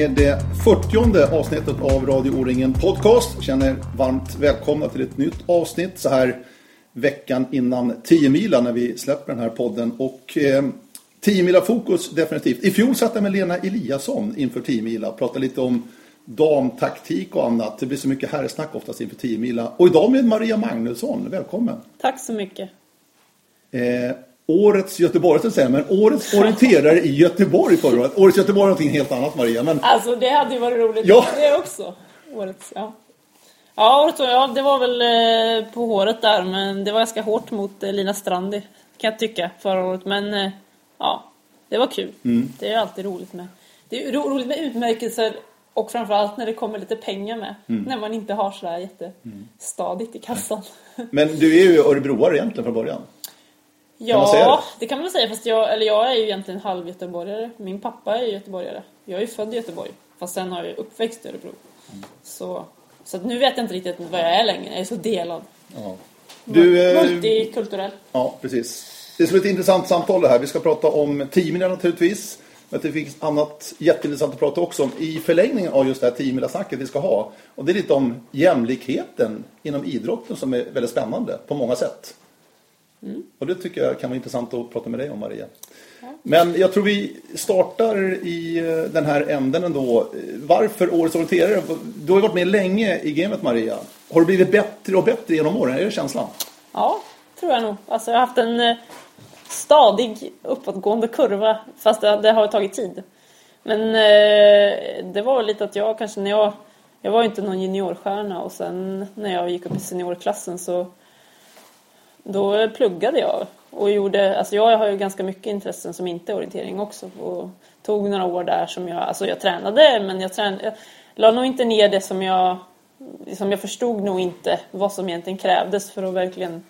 Är det 40 avsnittet av Radio O-ringen Podcast. Känner varmt välkomna till ett nytt avsnitt så här veckan innan 10 mila när vi släpper den här podden. Och eh, 10 mila fokus definitivt. I fjol satt jag med Lena Eliasson inför 10 mila. Pratade lite om damtaktik och annat. Det blir så mycket herrsnack oftast inför 10 mila. Och idag med Maria Magnusson. Välkommen. Tack så mycket. Eh, årets Göteborg, säga, men årets orienterare i Göteborg förra året. Årets Göteborg är någonting helt annat Maria. Men... Alltså det hade ju varit roligt Ja. det också. Årets, ja. Ja, årets, ja, det var väl eh, på håret där, men det var ganska hårt mot eh, Lina Strandi, kan jag tycka, förra året. Men eh, ja, det var kul. Det är alltid roligt med. Det är ro, roligt med utmärkelser och framförallt när det kommer lite pengar med. När man inte har sådär jättestadigt i kassan. men du är ju örebroare egentligen från början. Ja, det? det kan man väl säga. Fast jag, eller jag är ju egentligen halvgöteborgare. Min pappa är göteborgare. Jag är ju född i Göteborg. Fast sen har jag uppväxt i Örebro. Så, så att nu vet jag inte riktigt vad jag är längre. Jag är så delad. Ja. Du, eh, Multikulturell. Ja, precis. Det är som ett intressant samtal det här. Vi ska prata om teamen naturligtvis. Men det finns annat jätteintressant att prata också om i förlängningen av just det här teamila-snacket vi ska ha. Och det är lite om jämlikheten inom idrotten som är väldigt spännande på många sätt. Och det tycker jag kan vara intressant att prata med dig om Maria. Men jag tror vi startar i eh, den här änden ändå. Varför Årets orienterare? Du har ju varit med länge i gamet Maria. Har du blivit bättre och bättre genom åren? Är det känslan? Ja, tror jag nog. Alltså jag har haft en eh, stadig uppåtgående kurva. Fast det, det har tagit tid. Men eh, det var lite att jag kanske när jag... Jag var ju inte någon juniorstjärna och sen när jag gick upp i seniorklassen så då pluggade jag och gjorde, alltså jag har ju ganska mycket intressen som inte är orientering också och tog några år där som jag, alltså jag tränade men jag tränade, jag la nog inte ner det som jag, som jag förstod nog inte vad som egentligen krävdes för att verkligen,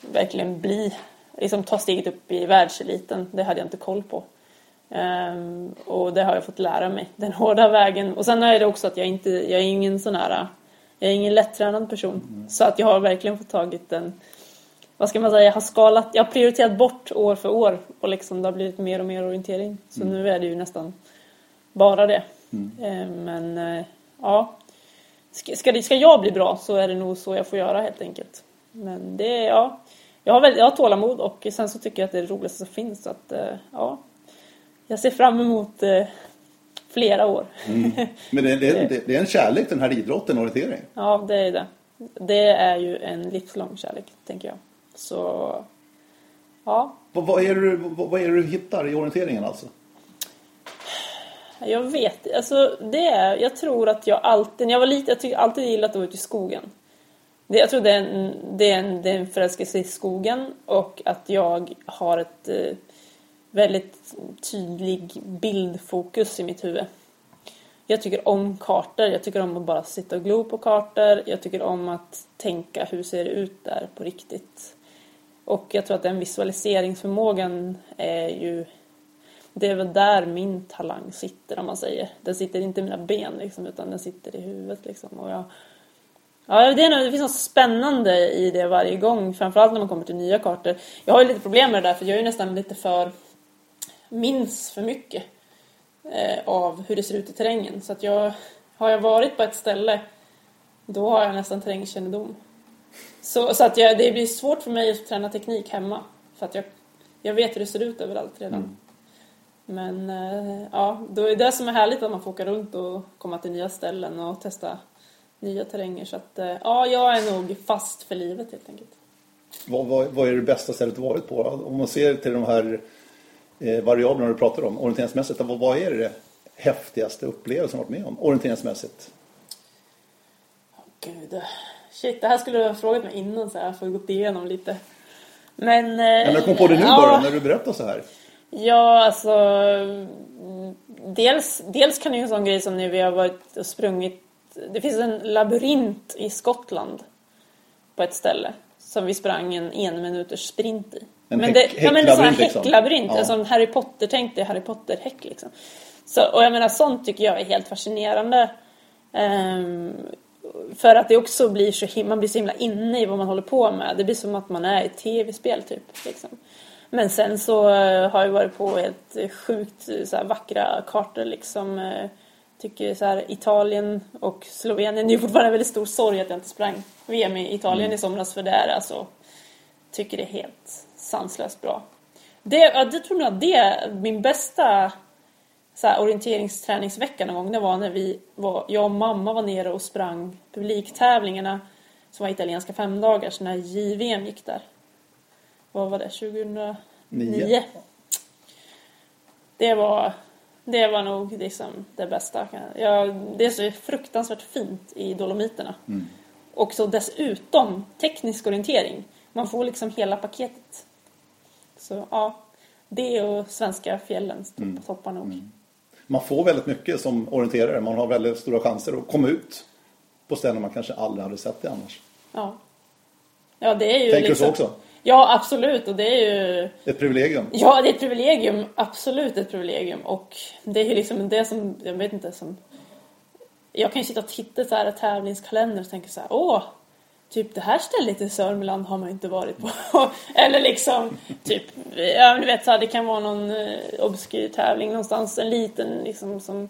verkligen bli, liksom ta steget upp i världseliten, det hade jag inte koll på. Ehm, och det har jag fått lära mig, den hårda vägen. Och sen är det också att jag inte, jag är ingen sån här, jag är ingen lättränad person. Så att jag har verkligen fått tagit en, vad ska man säga, jag har skalat, jag har prioriterat bort år för år och liksom det har blivit mer och mer orientering. Så nu är det ju nästan bara det. Eh, Men eh, ja, ska, ska, det- ska jag bli bra så är det nog så jag får göra helt enkelt. Men det, ja, jag har, väl, jag har tålamod och sen så tycker jag att det är det roligaste som finns. Så att, eh, ja, jag ser fram emot flera år. Men det, det, det, är en kärlek den här idrotten, orientering. Ja, det är det. Det är ju en livslång kärlek, tänker jag. Så, ja. Vad, vad, är det, vad, vad är du hittar i orienteringen alltså? Jag vet alltså det är, jag tror att jag alltid, när jag var liten, jag tycker alltid gillat att vara ute i skogen. Det, jag tror det är, en, det, är en, det är en förälskelse i skogen och att jag har ett eh, väldigt tydlig bildfokus i mitt huvud. Jag tycker om kartor, jag tycker om att bara sitta och glo på kartor, jag tycker om att tänka hur ser det ut där på riktigt. Och jag tror att den visualiseringsförmågan är ju det är väl där min talang sitter om man säger. Den sitter inte i mina ben liksom, utan den sitter i huvudet liksom. Och jag, ja, det, är det finns något spännande i det varje gång, framförallt när man kommer till nya kartor. Jag har ju lite problem med det där för jag är ju nästan lite för minns för mycket eh, av hur det ser ut i terrängen. Så att jag, har jag varit på ett ställe, då har jag nästan terrängkännedom. Så, så att jag, det blir svårt för mig att träna teknik hemma. För att jag, jag vet hur det ser ut överallt redan. Men eh, ja, då är det som är härligt att man får åka runt och komma till nya ställen och testa nya terränger. Så att eh, ja, jag är nog fast för livet helt enkelt. Vad, vad, vad är det bästa stället du varit på? Om man ser till de här eh, variablerna du pratar om, orienteringsmässigt. Vad, vad är det häftigaste upplevelsen du varit med om, orienteringsmässigt? Gud, shit, det här skulle du ha frågat mig innan så här, för att gått igenom lite. Men... Eh, Men jag kom på det nu ja, bara när du berättar så här. Ja, alltså... mm, Dels, dels kan det ju en sån grej som när vi har varit och sprungit... Det finns en labyrint i Skottland på ett ställe som vi sprang en en minuters sprint i. En men häck- det, ja, men det är sån här häcklabyrint liksom. Ja. alltså Harry Potter, tänk dig Harry Potter-häck liksom. Så, och jag menar sånt tycker jag är helt fascinerande. Ehm, för att det också blir så man blir så himla inne i vad man håller på med. Det blir som att man är i ett tv-spel typ. Liksom. Men sen så eh, har jag varit på helt sjukt eh, så här, vackra kartor liksom. Eh, tycker så här, Italien och Slovenien, det är fortfarande en väldigt stor sorg att jag inte sprang VM i Italien Mm. i somras för det är alltså, tycker det är helt sanslöst bra. Det, ja, det tror jag att det är min bästa så här, orienteringsträningsvecka någon gång. Det var när vi var, jag och mamma var nere och sprang publiktävlingarna som var italienska femdagars när JVM gick där. Vad var det? 2009? Nio. Det var, det var nog liksom det bästa. Jag, det är så fruktansvärt fint i Dolomiterna. Och så dessutom teknisk orientering. Man får liksom hela paketet. Så ja, det och svenska fjällen mm. toppar nog. Man får väldigt mycket som orienterare. Man har väldigt stora chanser att komma ut på ställen man kanske aldrig hade sett det annars. Ja. Ja, det är ju Tänker liksom... du så också? Ja, absolut. Och det är ju... Ett privilegium. Ja, det är ett privilegium. Absolut ett privilegium. Och det är ju liksom det som, jag vet inte, som... Jag kan ju sitta och titta så här i tävlingskalender och tänka så här, åh, typ det här stället i Sörmland har man inte varit på. Eller liksom, typ, ja men du vet så här, det kan vara någon eh, obskyr tävling någonstans, en liten liksom som,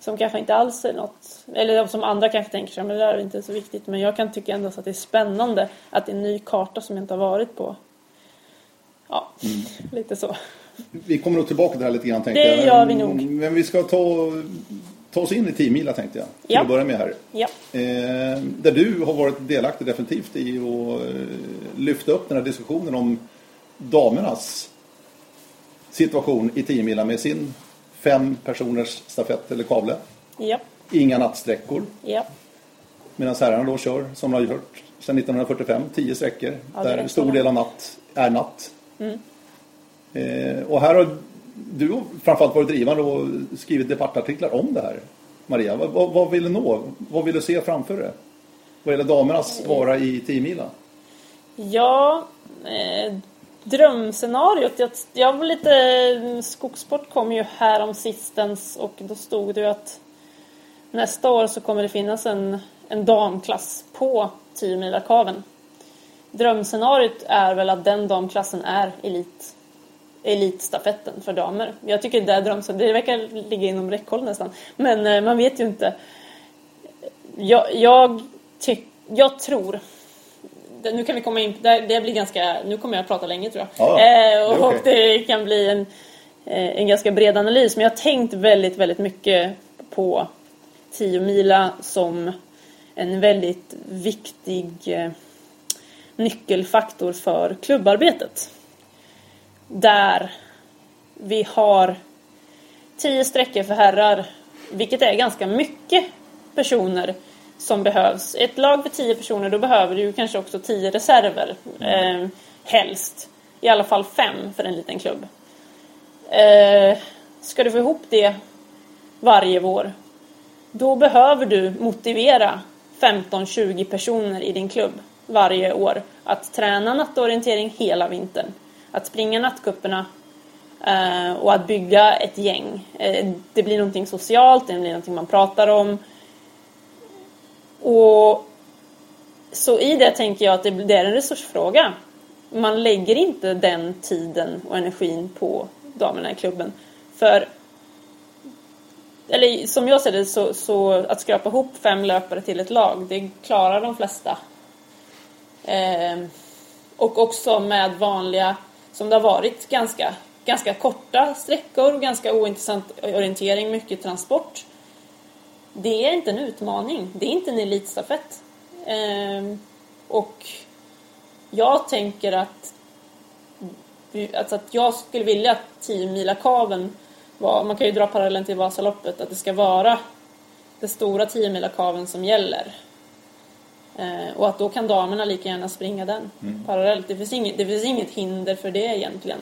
som kanske inte alls är något, eller som andra kanske tänker sig, men det där är inte så viktigt. Men jag kan tycka ändå så att det är spännande att det är en ny karta som jag inte har varit på. Ja, lite så. Vi kommer nog tillbaka till det här lite grann tänkte Det jag. gör vi nog. Men vi ska ta, ta oss in i 10 mila tänkte jag. Till Ja. att börja med här. Ja. Eh, där du har varit delaktig definitivt i att eh, lyfta upp den här diskussionen om damernas situation i 10 mila med sin fem personers stafett eller kavle. Ja. Inga nattsträckor. Ja. Medan herrarna då kör, som de har gjort sedan 1945, 10 sträckor. Ja, där rätt stor del av natt är natt. Mm. Eh, och här har du har framförallt varit drivande och skrivit debattartiklar om det här. Maria, vad, vad, vill du nå? Vad vill du se framför dig? Vad gäller damernas vara i 10 mila? Ja, eh, drömscenariot. Jag, jag var lite... Skogssport kom ju här om sistens och då stod det ju att nästa år så kommer det finnas en, en damklass på 10 milakaven. Drömscenariot är väl att den damklassen är elit, elitstafetten för damer. Jag tycker det är drömscenariot. Det verkar ligga inom räckhåll nästan. Men eh, man vet ju inte. Jag, jag, tyck, jag tror nu kan vi komma in, det, blir ganska, nu kommer jag att prata länge tror jag. Ja, eh, är och det kan bli en, eh, en ganska bred analys. Men jag har tänkt väldigt, väldigt mycket på 10 mila som en väldigt viktig eh, nyckelfaktor för klubbarbetet. Där vi har tio sträckor för herrar, vilket är ganska mycket personer som behövs. Ett lag för tio personer, då behöver du kanske också tio reserver. Eh, helst. I alla fall fem för en liten klubb. Eh, ska du få ihop det varje vår, då behöver du motivera 15-20 personer i din klubb varje år att träna nattorientering hela vintern. Att springa nattkupperna eh, och att bygga ett gäng. Eh, det blir någonting socialt, det blir någonting man pratar om. Och så i det tänker jag att det, det är en resursfråga. Man lägger inte den tiden och energin på damerna i klubben. För eller som jag ser det så, så att skrapa ihop fem löpare till ett lag, det klarar de flesta. Eh, och också med vanliga, som det har varit, ganska, ganska korta sträckor, ganska ointressant orientering, mycket transport. Det är inte en utmaning, det är inte en elitstafett. Ehm, och jag tänker att, alltså att jag skulle vilja att 10 milakaven var, man kan ju dra parallellen till Vasaloppet, att det ska vara den stora 10 milakaven som gäller. Eh, och att då kan damerna lika gärna springa den parallellt. Det finns, inget, det finns inget hinder för det egentligen.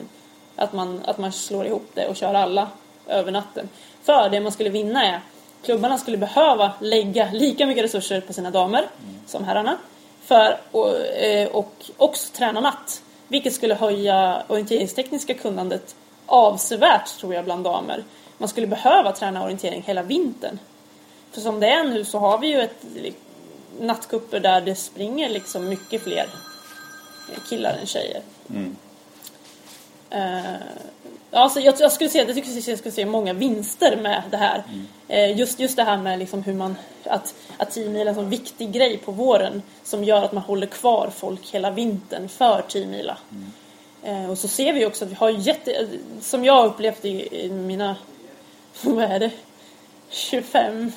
Att man, att man slår ihop det och kör alla över natten. För det man skulle vinna är klubbarna skulle behöva lägga lika mycket resurser på sina damer som herrarna. För, och, eh, och också träna natt. Vilket skulle höja orienteringstekniska kunnandet avsevärt tror jag bland damer. Man skulle behöva träna orientering hela vintern. För som det är nu så har vi ju ett nattkupper där det springer liksom mycket fler killar än tjejer. Eh, alltså jag, jag skulle säga, jag tycker att jag skulle se många vinster med det här. Eh, just, just det här med liksom hur man, att, att 10 mil är en sån viktig grej på våren som gör att man håller kvar folk hela vintern för 10 mila. Eh, och så ser vi också att vi har jätte, som jag har upplevt i, i mina, vad är det, 25-30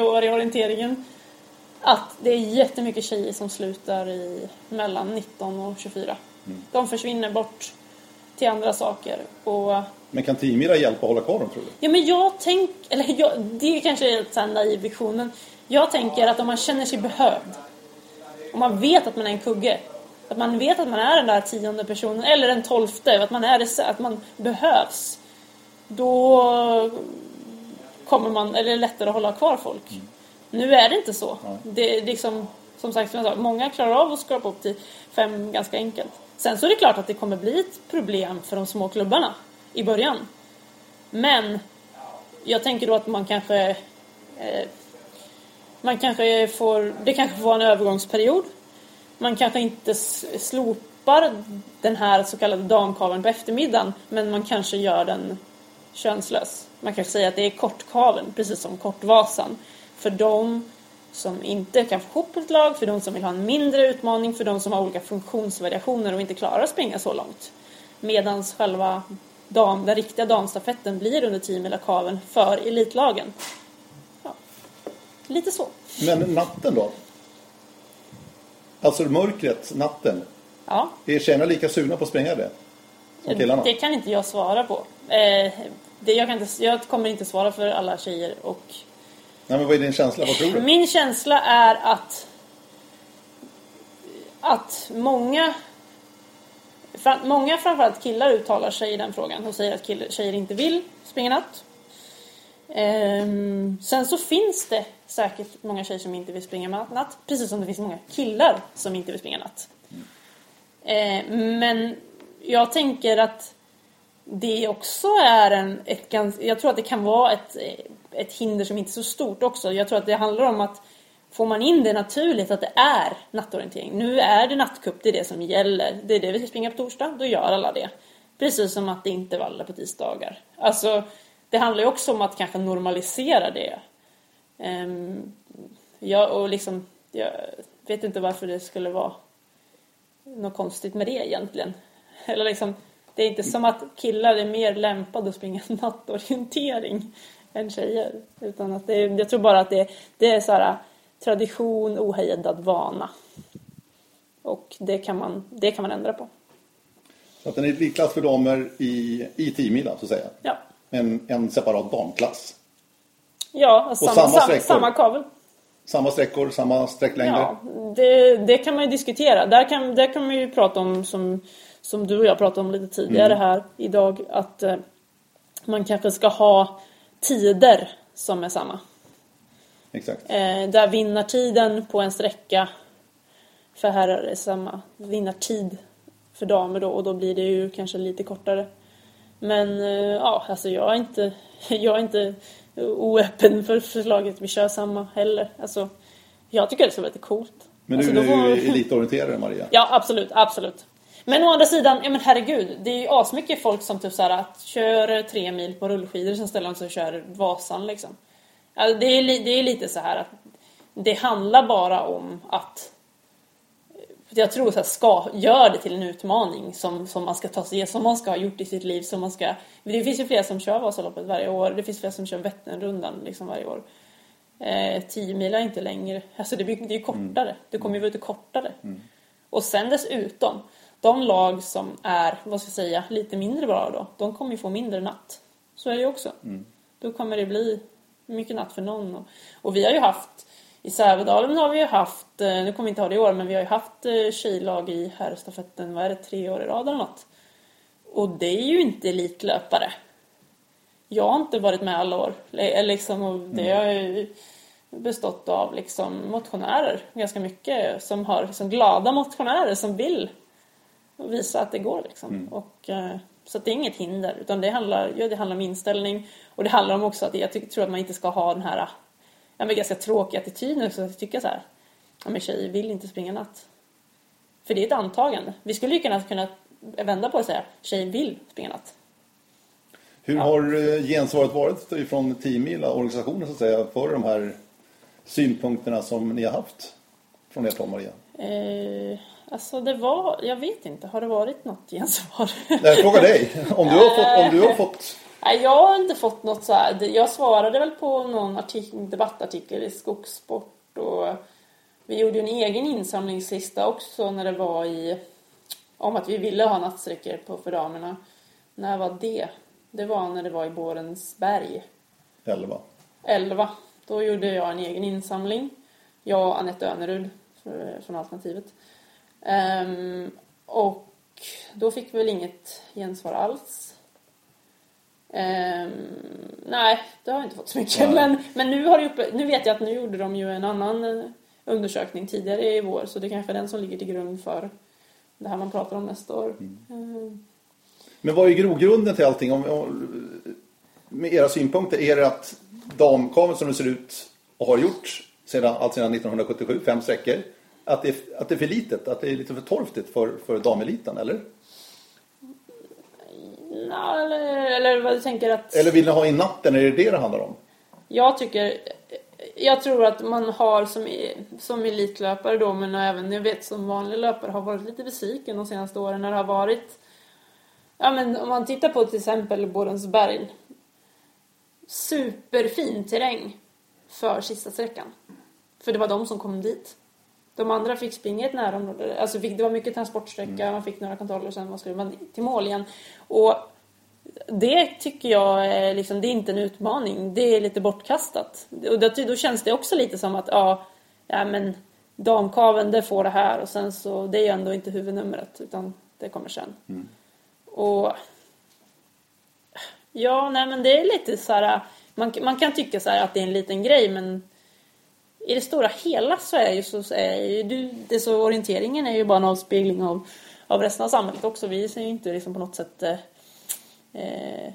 år i orienteringen. Att det är jättemycket tjejer som slutar i mellan 19 och 24. De försvinner bort till andra saker. Och, Men kan teamira hjälpa att hålla kvar dem tror du? ja men jag tänker, eller jag, det är kanske en sån här naiv vision, men jag tänker att om man känner sig behövd, om man vet att man är en kugge, att man vet att man är den där tionde personen, eller den tolfte, att man, är det, att man behövs, då kommer man, eller är det lättare att hålla kvar folk. Nu är det inte så. Det är liksom, som sagt, som jag sa, många klarar av att skrapa upp till fem ganska enkelt. Sen så är det klart att det kommer bli ett problem för de små klubbarna i början. Men jag tänker då att man kanske eh, man kanske får, det kanske får vara en övergångsperiod. Man kanske inte slopar den här så kallade damkaveln på eftermiddagen men man kanske gör den könslös. Man kanske säger att det är kortkaveln, precis som kortvasan. För de som inte kan få ihop ett lag, för de som vill ha en mindre utmaning, för de som har olika funktionsvariationer och inte klarar att springa så långt. Medan själva dam, den riktiga damstafetten blir under 10 mila kaveln för elitlagen. Ja, lite så. Men natten då? Alltså mörkret, natten. Ja, Är tjejerna lika sugna på att springa det? Som killarna? det kan inte jag svara på. Eh, det, jag, kan inte, jag kommer inte svara för alla tjejer och Nej, men vad är din känsla? Vad tror du? Min känsla är att att många många framförallt killar uttalar sig i den frågan och säger att killar, tjejer inte vill springa natt. Ehm, sen så finns det säkert många tjejer som inte vill springa natt, precis som det finns många killar som inte vill springa natt. Ehm, men jag tänker att det också är en, ett ganska, jag tror att det kan vara ett, ett hinder som inte är så stort också. Jag tror att det handlar om att får man in det naturligt att det är nattorientering. Nu är det nattcup, det är det som gäller. Det är det vi ska springa på torsdag, då gör alla det. Precis som att det är intervaller på tisdagar. Alltså, det handlar ju också om att kanske normalisera det. Ehm, um, jag, och liksom, jag vet inte varför det skulle vara något konstigt med det egentligen. Eller liksom, det är inte som att killar är mer lämpade att springa nattorientering än tjejer. Utan att det jag tror bara att det, det är så här, tradition, ohejdad vana. Och det kan man, det kan man ändra på. Så att en elitklass för damer i, i 10 mila så att säga. Ja, En, en separat damklass. ja Och samma, samma samma, sträckor. samma kavel. Samma sträckor, samma sträcklängder. Ja, det, det kan man ju diskutera. Där kan, där kan man ju prata om, som, som du och jag pratade om lite tidigare här idag, att eh, man kanske ska ha tider som är samma. Exakt. Eh, där vinnartiden på en sträcka för herrar är samma vinnartid för damer då och då blir det ju kanske lite kortare. Men eh, ja, alltså jag är inte, jag är inte oöppen för förslaget vi kör samma heller. Alltså, jag tycker det ska vara lite coolt. Men alltså, du då är får- ju elitorienterare Maria. Ja, absolut, absolut. Men å andra sidan, ja men herregud, det är ju asmycket folk som typ såhär att kör tre mil på rullskidor sen ställer de sig och kör Vasan liksom. Alltså, det, är, det är lite så här att det handlar bara om att jag tror så här, ska, gör det till en utmaning som, som man ska ta sig som man ska ha gjort i sitt liv. Som man ska, det finns ju flera som kör Vasaloppet varje år. Det finns flera som kör Vätternrundan liksom varje år. Eh, 10 mil är inte längre, alltså det, blir, det är ju kortare. Det kommer ju vara ute kortare. Och sen dessutom, de lag som är, vad ska jag säga, lite mindre bra då, de kommer ju få mindre natt. Så är det ju också. Då kommer det bli mycket natt för någon. Och, och vi har ju haft, i Sävedalen har vi ju haft, eh, nu kommer vi inte ha det i år, men vi har ju haft eh, tjejlag i herrstafetten, vad är det, tre år i rad eller något. Och det är ju inte elitlöpare. Jag har inte varit med alla år. Eller Liksom, och det har ju bestått av liksom motionärer ganska mycket. Som har liksom glada motionärer som vill visa att det går. Liksom. Och, eh, så det är inget hinder. Utan det handlar, ja, det handlar om inställning. Och det handlar om också att jag ty- tror att man inte ska ha den här ja, men ganska tråkiga attityden. Så att tycka så här. Ja, men tjejer vill inte springa natt. För det är ett antagande. Vi skulle ju kunna, kunna vända på det och säga tjejer vill springa natt. Hur har eh, gensvaret varit från Teamila, organisationen så att säga, för de här synpunkterna som ni har haft från ert håll, Maria? Eh, alltså det var, jag vet inte, har det varit något gensvar? Nej, jag frågar dig. Om du har fått... Om du har fått... Nej, jag har inte fått något så här. Jag svarade väl på någon artikel, debattartikel i Skogssport och vi gjorde en egen insamlingslista också när det var i om att vi ville ha nattsträckor på för damerna. När var det? Det var när det var i Borensberg. 11. 11. Då gjorde jag en egen insamling. Jag och Anette Önerud från Alternativet. Um, och då fick vi väl inget gensvar alls. Um, nej, det har jag inte fått så mycket. Men, men nu, har uppe, nu vet jag att nu gjorde de ju en annan eh, undersökning tidigare i vår så det är kanske är den som ligger till grund för det här man pratar om nästa år. Mm. Um, men vad är grogrunden till allting? Om, om, med era synpunkter, är det att damkameran som det ser ut och har gjort sedan, allt sedan 1977, fem sträckor, att det, är, att det är för litet, att det är lite för torftigt för, för dameliten, eller? Nej, eller, eller vad du tänker att... Eller vill ni ha in natten, är det det det handlar om? Jag tycker... Jag tror att man har som, som elitlöpare då, men även jag vet som vanlig löpare, har varit lite besviken de senaste åren när det har varit Ja men om man tittar på till exempel Borensberg. Superfin terräng för sista sträckan. För det var de som kom dit. De andra fick springa i ett närområde. Alltså det var mycket transportsträcka, mm. man fick några kontroller och sen skulle man till mål igen. Och det tycker jag är, liksom, det är inte en utmaning. Det är lite bortkastat. Och då, då känns det också lite som att ja, ja men damkaven det får det här och sen så det är ju ändå inte huvudnumret utan det kommer sen. Mm. Och ja, nej men det är lite så här, man, man kan tycka så att det är en liten grej men i det stora hela så är ju så är ju du, det så orienteringen är ju bara en avspegling av, av resten av samhället också. Vi är ju inte liksom på något sätt eh, eh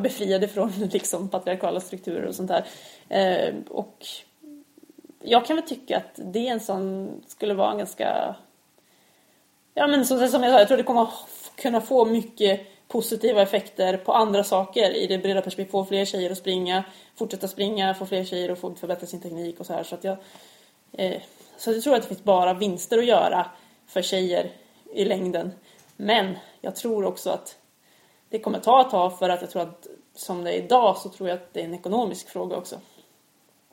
befriade från liksom patriarkala strukturer och sånt där. Eh, och jag kan väl tycka att det är en sån, skulle vara en ganska Ja men som, som jag sa, jag tror det kommer kunna få mycket positiva effekter på andra saker i det breda perspektivet. Få fler tjejer att springa, fortsätta springa, få fler tjejer att få förbättra sin teknik och så här. Så att jag, eh, så jag tror att det finns bara vinster att göra för tjejer i längden. Men jag tror också att det kommer ta ett tag för att jag tror att som det är idag så tror jag att det är en ekonomisk fråga också.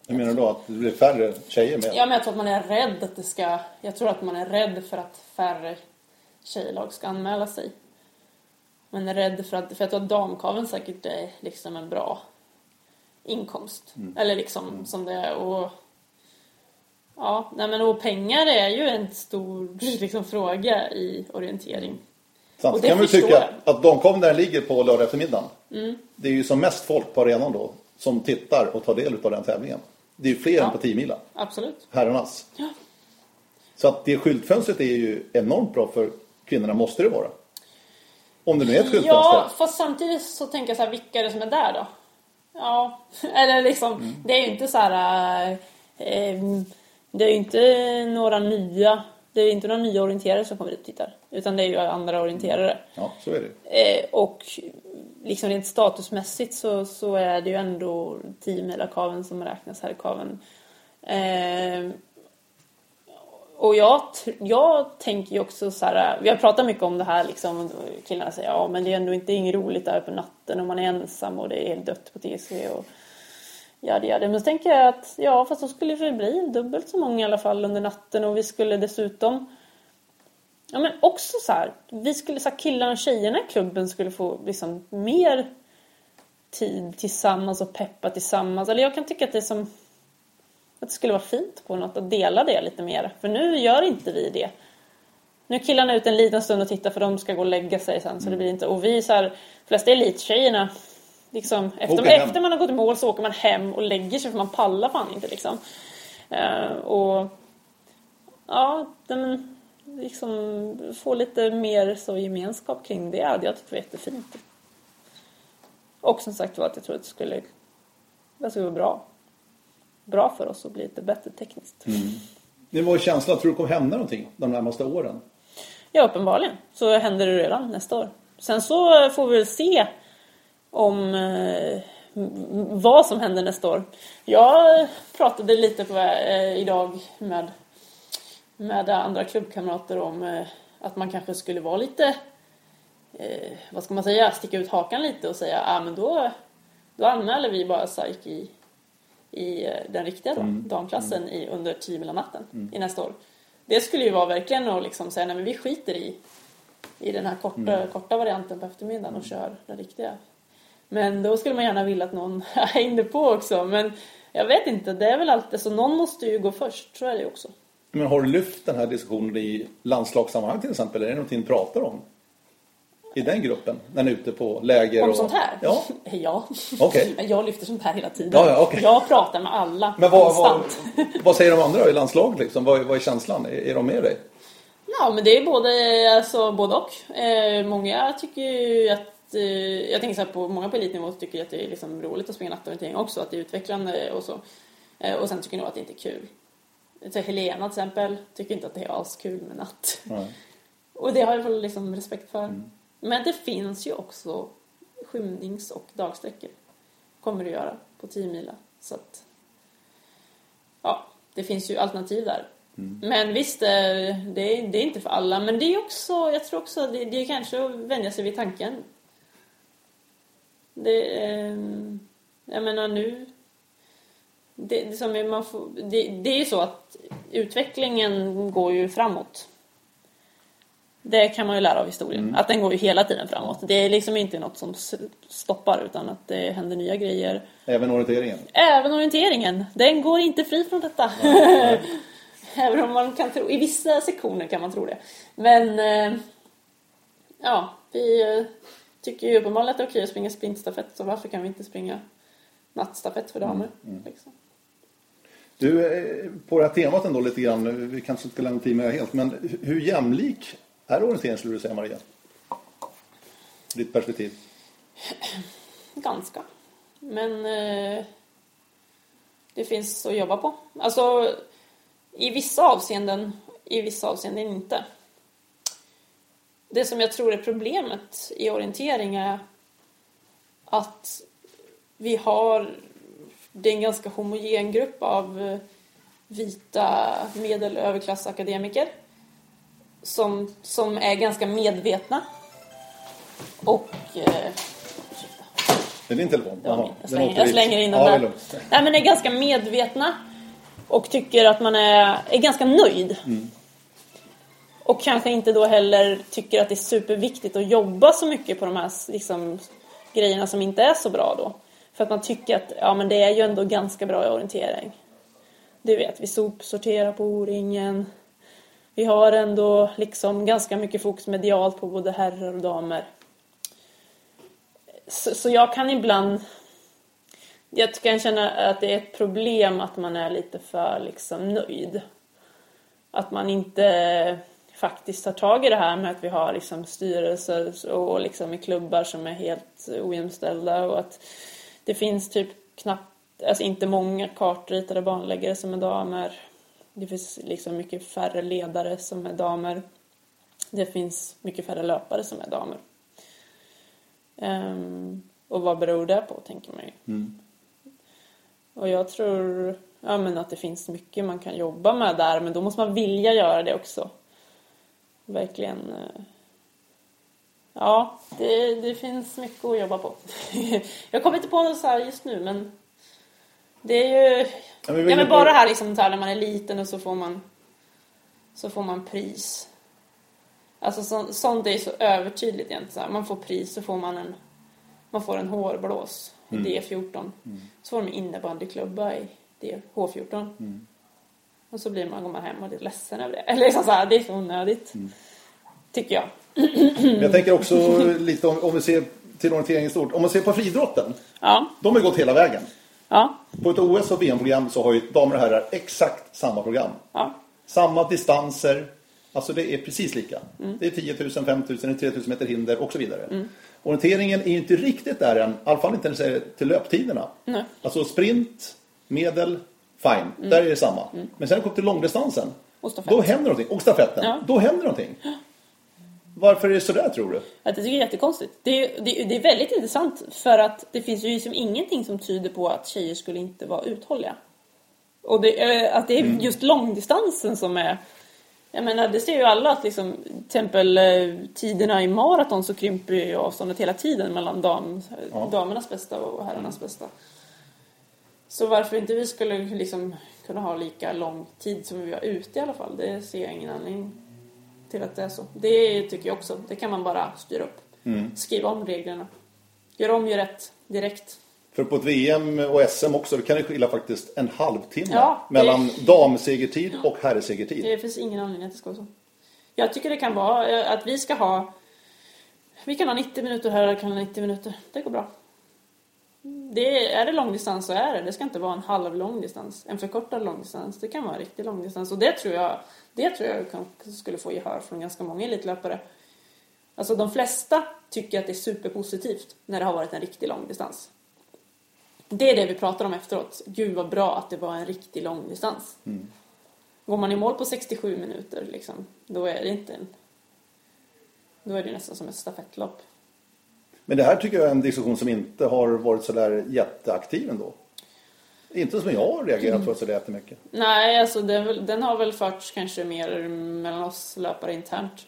Jag menar då att det blir färre tjejer med? Ja, men jag tror att man är rädd att det ska... Jag tror att man är rädd för att färre tjejlag ska anmäla sig. Man är rädd för att, för jag tror att damkaven säkert är liksom en bra inkomst. Mm. Eller liksom mm. som det är. Och, ja, nej men och pengar är ju en stor liksom, fråga i orientering. Samtidigt kan man tycka jag. att damkaven där ligger på lördag eftermiddag. Mm. Det är ju som mest folk på arenan då som tittar och tar del av den tävlingen. Det är ju fler ja. än på 10 mila. Absolut. Herrarnas. Ja. Så att det skyltfönstret är ju enormt bra för kvinnorna, måste det vara. Om det nu är ett skyltfönster. Ja, fast samtidigt så tänker jag så här, vilka är det som är där då? Ja, eller liksom, mm. det är ju inte så här... Eh, det är ju inte några nya det är inte några nya orienterare som kommer dit och tittar. Utan det är ju andra orienterare. Ja, så är det. Eh, och liksom rent statusmässigt så, så är det ju ändå 10 kaven som räknas här i kaven. Eh, och jag, jag tänker ju också så här, vi har pratat mycket om det här liksom, killarna säger ja men det är ändå inte inget roligt där på natten och man är ensam och det är helt dött på TC och ja det gör det. Men så tänker jag att ja fast då skulle det bli dubbelt så många i alla fall under natten och vi skulle dessutom Ja men också så här, vi skulle så här, killarna och tjejerna i klubben skulle få liksom mer tid tillsammans och peppa tillsammans. Eller jag kan tycka att det är som att det skulle vara fint på något att dela det lite mer. För nu gör inte vi det. Nu killarna ut en liten stund och tittar för de ska gå och lägga sig sen. Så det blir inte, och vi så här, flesta elittjejerna liksom, efter, efter man har gått i mål så åker man hem och lägger sig för man pallar fan inte liksom. Uh, och ja, men, liksom få lite mer så gemenskap kring det hade jag tyckt var jättefint. Och som sagt var att jag tror att det skulle, det skulle vara bra bra för oss att bli lite bättre tekniskt. Mm. Det var känslan, tror du det kommer hända någonting de närmaste åren? Ja, uppenbarligen. Så händer det redan nästa år. Sen så får vi väl se om eh, vad som händer nästa år. Jag pratade lite på, eh, idag med, med andra klubbkamrater om eh, att man kanske skulle vara lite, eh, vad ska man säga, sticka ut hakan lite och säga ah, men då, då anmäler vi bara SAIK i, i eh, den riktiga då, damklassen i, under 10 natten i nästa år. Det skulle ju vara verkligen att liksom säga nej men vi skiter i, i den här korta, korta varianten på eftermiddagen och kör den riktiga. Men då skulle man gärna vilja att någon hängde på också. Men jag vet inte, det är väl alltid så. Någon måste ju gå först, så är det också. Men har du lyft den här diskussionen i landslagssammanhang till exempel? Är det någonting ni pratar om? I den gruppen? När ni är ute på läger? Om och... sånt här? Ja. Ja. Men jag lyfter sånt här hela tiden. Ja, ja, okej. Jag pratar med alla. Men vad, vad, vad säger de andra i landslaget liksom? Vad, vad är känslan? Är, är de med dig? Ja, men det är både, alltså, både och. Eh, många tycker ju att... Eh, jag tänker så här på många på elitnivå tycker att det är liksom roligt att springa nattorientering också. Att det är utvecklande och så. Eh, och sen tycker nog att det inte är kul. Så Helena till exempel tycker inte att det är askul med natt. Nej. Och det har jag väl liksom respekt för. Men det finns ju också skymnings och dagsträckor. Kommer det göra på 10 mila. Så att, ja, det finns ju alternativ där. Men visst, eh, det är, det är inte för alla. Men det är också, jag tror också, det, det är kanske att vänja sig vid tanken. Det, eh, jag menar nu, det, det, som är, man får, det, det är ju så att utvecklingen går ju framåt. Det kan man ju lära av historien. Att den går ju hela tiden framåt. Det är liksom inte något som stoppar utan att det händer nya grejer. Även orienteringen? Även orienteringen. Den går inte fri från detta. Även om man kan tro, i vissa sektioner kan man tro det. Men eh, ja, vi eh, tycker ju uppenbarligen att det är okej att springa sprintstafett så varför kan vi inte springa nattstafett för damer? Liksom. Du, eh, på det här temat ändå lite grann, vi kanske inte ska lämna tid med det helt, men hur jämlik är orientering skulle du säga Maria? Ditt perspektiv? Ganska. Men eh, det finns att jobba på. Alltså, i vissa avseenden, i vissa avseenden inte. Det som jag tror är problemet i orientering är att vi har, det är en ganska homogen grupp av eh, vita medel och överklassakademiker som, som är ganska medvetna och eh, Är det din telefon? Jaha. Jag slänger, jag slänger in den ja, är där. Nej, men är ganska medvetna och tycker att man är, är ganska nöjd. Mm. Och kanske inte då heller tycker att det är superviktigt att jobba så mycket på de här liksom, grejerna som inte är så bra då. För att man tycker att ja, men det är ju ändå ganska bra i orientering. Du vet, vi sopsorterar på O-ringen. Vi har ändå liksom ganska mycket fokus medialt på både herrar och damer. Så, så jag kan ibland... Jag kan känna att det är ett problem att man är lite för liksom nöjd. Att man inte faktiskt tar tag i det här med att vi har liksom styrelser och liksom i klubbar som är helt ojämställda och att det finns typ knappt, alltså inte många kartritade banläggare som är damer. Det finns liksom mycket färre ledare som är damer. Det finns mycket färre löpare som är damer. Ehm, och vad beror det på, tänker man ju. Och jag tror ja, men att det finns mycket man kan jobba med där, men då måste man vilja göra det också. Verkligen. eh, Ja, det, det finns mycket att jobba på. jag kommer inte på något så här just nu, men det är ju... Ja, men Ja, men på- bara här liksom när man är liten och så får man så får man pris. Alltså så, sånt är så övertydligt egentligen. Man får pris så får man en man får en hårblås i Mm. D14. Så får de innebandyklubba i D, H14. Mm. Och så blir man, går man hem och är ledsen över det. Eller liksom så här, det är så onödigt. Mm. Tycker jag. Men jag tänker också lite om, om vi ser till orienteringen stort. Om man ser på friidrotten, Ja, de har gått hela vägen. Ja, På ett OS och VM-program så har ju damer och herrar exakt samma program. ja. Samma distanser. Alltså det är precis lika. Mm. Det är 10 000, 5 000, det är 3 000 meter hinder och så vidare. Orienteringen är ju inte riktigt där än. I alla fall inte när det säger till löptiderna. Nej. Alltså sprint, medel, fine. Där är det samma. Men sen kommer till långdistansen. Då händer någonting. Och stafetten. Ja. Då händer någonting. Varför är det sådär tror du? Att jag tycker det är jättekonstigt. Det är, det, det är väldigt intressant för att det finns ju liksom ingenting som tyder på att tjejer skulle inte vara uthålliga. Och det, eh, att det är just långdistansen som är... Jag menar, det ser ju alla att liksom, till exempel eh, tiderna i maraton så krymper ju avståndet hela tiden mellan dam, Ja. damernas bästa och herrarnas bästa. Så varför inte vi skulle liksom kunna ha lika lång tid som vi har ute i alla fall, det ser jag ingen anledning till att det är så. Det tycker jag också, det kan man bara styra upp. Skriva om reglerna. Gör om, gör rätt, direkt. För på ett VM och SM också, det kan det skilja faktiskt en halvtimme Ja, mellan damsegertid och herrsegertid. Det finns ingen anledning att det ska vara så. Jag tycker det kan vara eh, att vi ska ha... Vi kan ha 90 minuter här eller kan ha 90 minuter. Det går bra. Det, är det långdistans så är det. Det ska inte vara en halv långdistans. En förkortad långdistans. Det kan vara en riktig långdistans. Och det tror jag, det tror jag kan, skulle få gehör från ganska många elitlöpare. Alltså de flesta tycker att det är superpositivt när det har varit en riktig långdistans. Det är det vi pratar om efteråt. Gud vad bra att det var en riktig långdistans. Går man i mål på 67 minuter, liksom, då är det inte en... Då är det nästan som ett stafettlopp. Men det här tycker jag är en diskussion som inte har varit sådär jätteaktiv ändå. Inte som jag har reagerat på sådär jättemycket. Nej, alltså väl, den har väl förts kanske mer mellan oss löpare internt.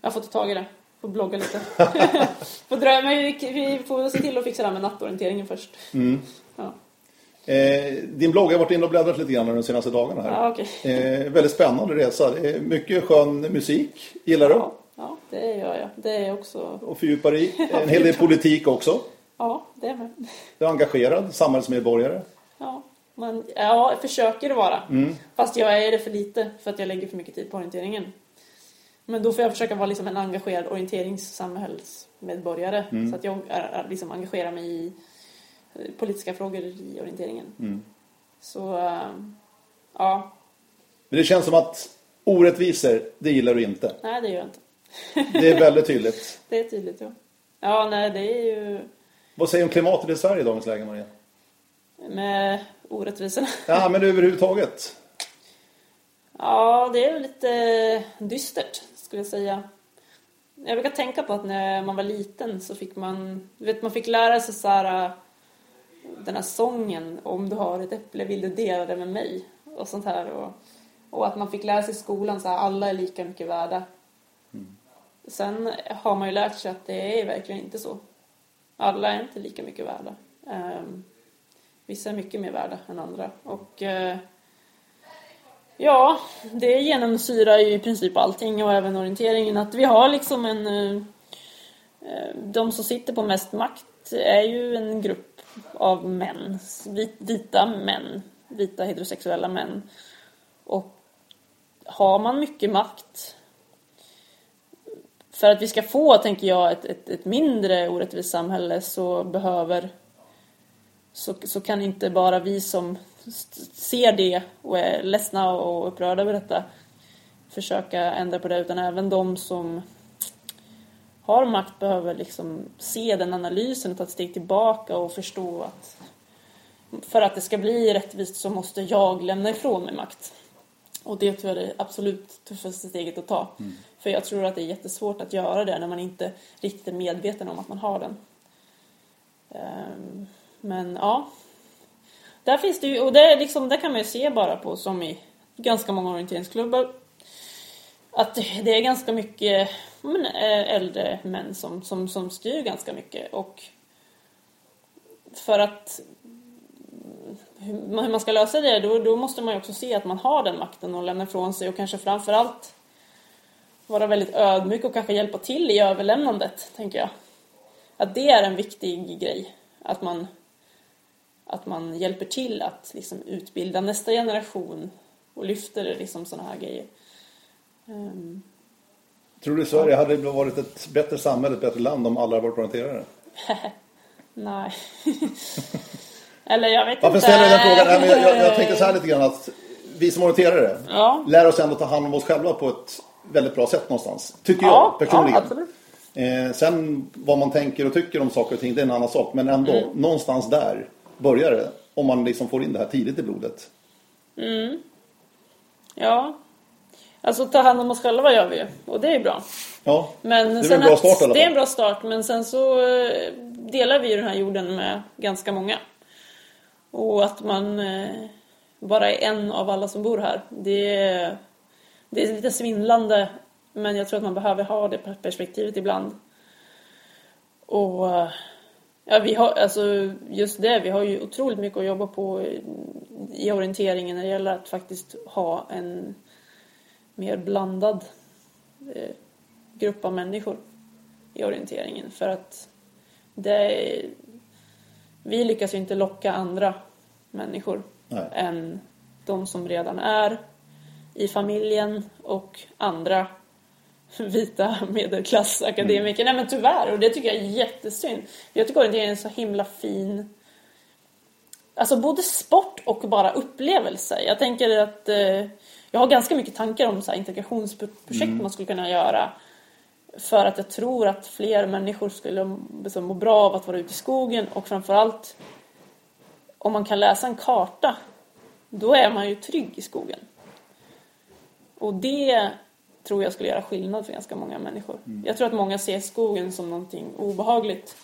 Jag får ta tag i det. Får blogga lite. får dröja, men vi, vi får se till att fixa det här med nattorienteringen först. Ja, Eh, din blogg har varit inne och bläddrat lite grann de senaste dagarna här. ja okej. Eh, väldigt spännande resa. Är mycket skön musik, gillar du? Ja, det gör jag. Det är också... Och fördjupar i. En hel del politik också. Ja, det är med. Du är engagerad samhällsmedborgare. Ja, men, ja, jag försöker vara. Fast jag är det för lite för att jag lägger för mycket tid på orienteringen. Men då får jag försöka vara liksom en engagerad orienteringssamhällsmedborgare. Så att jag är, liksom engagerar mig i eh, politiska frågor i orienteringen. Så, eh, ja, Men det känns som att orättvisor, det gillar du inte. nej det gör jag inte. Det är väldigt tydligt. Det är tydligt, ja. Ja, nej, det är ju Vad säger du om klimatet i Sverige i dagens läge, Maria? med orättvisorna. Ja, men överhuvudtaget. Ja, det är lite dystert skulle jag säga. Jag brukar tänka på att när man var liten så fick man, du vet man fick lära sig så här den här sången om du har ett äpple vill du dela det med mig och sånt här och, och att man fick lära sig i skolan så här alla är lika mycket värda. Sen har man ju lärt sig att det är verkligen inte så. Alla är inte lika mycket värda. Ehm, vissa är mycket mer värda än andra och eh, Ja, det genomsyrar ju i princip allting och även orienteringen. Att vi har liksom en... Eh, eh, de som sitter på mest makt är ju en grupp av män. Vita män. Vita heterosexuella män. Och har man mycket makt för att vi ska få, tänker jag, ett, ett, ett mindre orättvist samhälle så behöver så, så kan inte bara vi som ser det och är ledsna och upprörda över detta försöka ändra på det utan även de som har makt behöver liksom se den analysen och ta ett steg tillbaka och förstå att för att det ska bli rättvist så måste jag lämna ifrån mig makt. Och det tror jag är det absolut tuffaste steget att ta. För jag tror att det är jättesvårt att göra det när man inte riktigt är medveten om att man har den. Ehm, Men ja, där finns det ju, och det, är liksom, där kan man ju se bara på som i ganska många orienteringsklubbar att det- det är ganska mycket men, eh, äldre män som, som, som styr ganska mycket och för att hur man ska lösa det då, då måste man ju också se att man har den makten och lämna ifrån sig och kanske framförallt vara väldigt ödmjuk och kanske hjälpa till i överlämnandet, tänker jag. Att det är en viktig grej. Att man, att man hjälper till att liksom utbilda nästa generation och lyfter liksom sådana här grejer. Ehm, Tror du Sverige hade varit ett bättre samhälle, ett bättre land om alla hade varit orienterade? nej. Eller jag vet Varför inte. ställer jag den frågan? Nej, men jag, jag, jag tänkte så här lite grann att vi som orienterare Ja. lär oss ändå ta hand om oss själva på ett väldigt bra sätt någonstans. Tycker jag Ja, personligen. ja. Eh, sen vad man tänker och tycker om saker och ting, det är en annan sak. Men ändå, Mm. någonstans där börjar det. Om man liksom får in det här tidigt i blodet. Ja. Alltså ta hand om oss själva gör vi ju. Och det är bra. Ja, Men det är en bra att- start alla Det är en bra start, men sen så eh, delar vi ju den här jorden med ganska många. Och att man eh, bara är en av alla som bor här, det är, det är lite svindlande. Men jag tror att man behöver ha det perspektivet ibland. Och ja, vi har, alltså just det, vi har ju otroligt mycket att jobba på i, orienteringen när det gäller att faktiskt ha en mer blandad eh, grupp av människor i orienteringen. För att det, vi lyckas ju inte locka andra människor Nej. än de som redan är i familjen och andra vita medelklassakademiker. Nej men tyvärr, och det tycker jag är jättesynd. Jag tycker orienteringen är en så himla fin Alltså både sport och bara upplevelse. Jag tänker att eh, jag har ganska mycket tankar om så här, integrationsprojekt man skulle kunna göra. För att jag tror att fler människor skulle liksom, må bra av att vara ute i skogen och framförallt om man kan läsa en karta då är man ju trygg i skogen. Och det tror jag skulle göra skillnad för ganska många människor. Jag tror att många ser skogen som någonting obehagligt.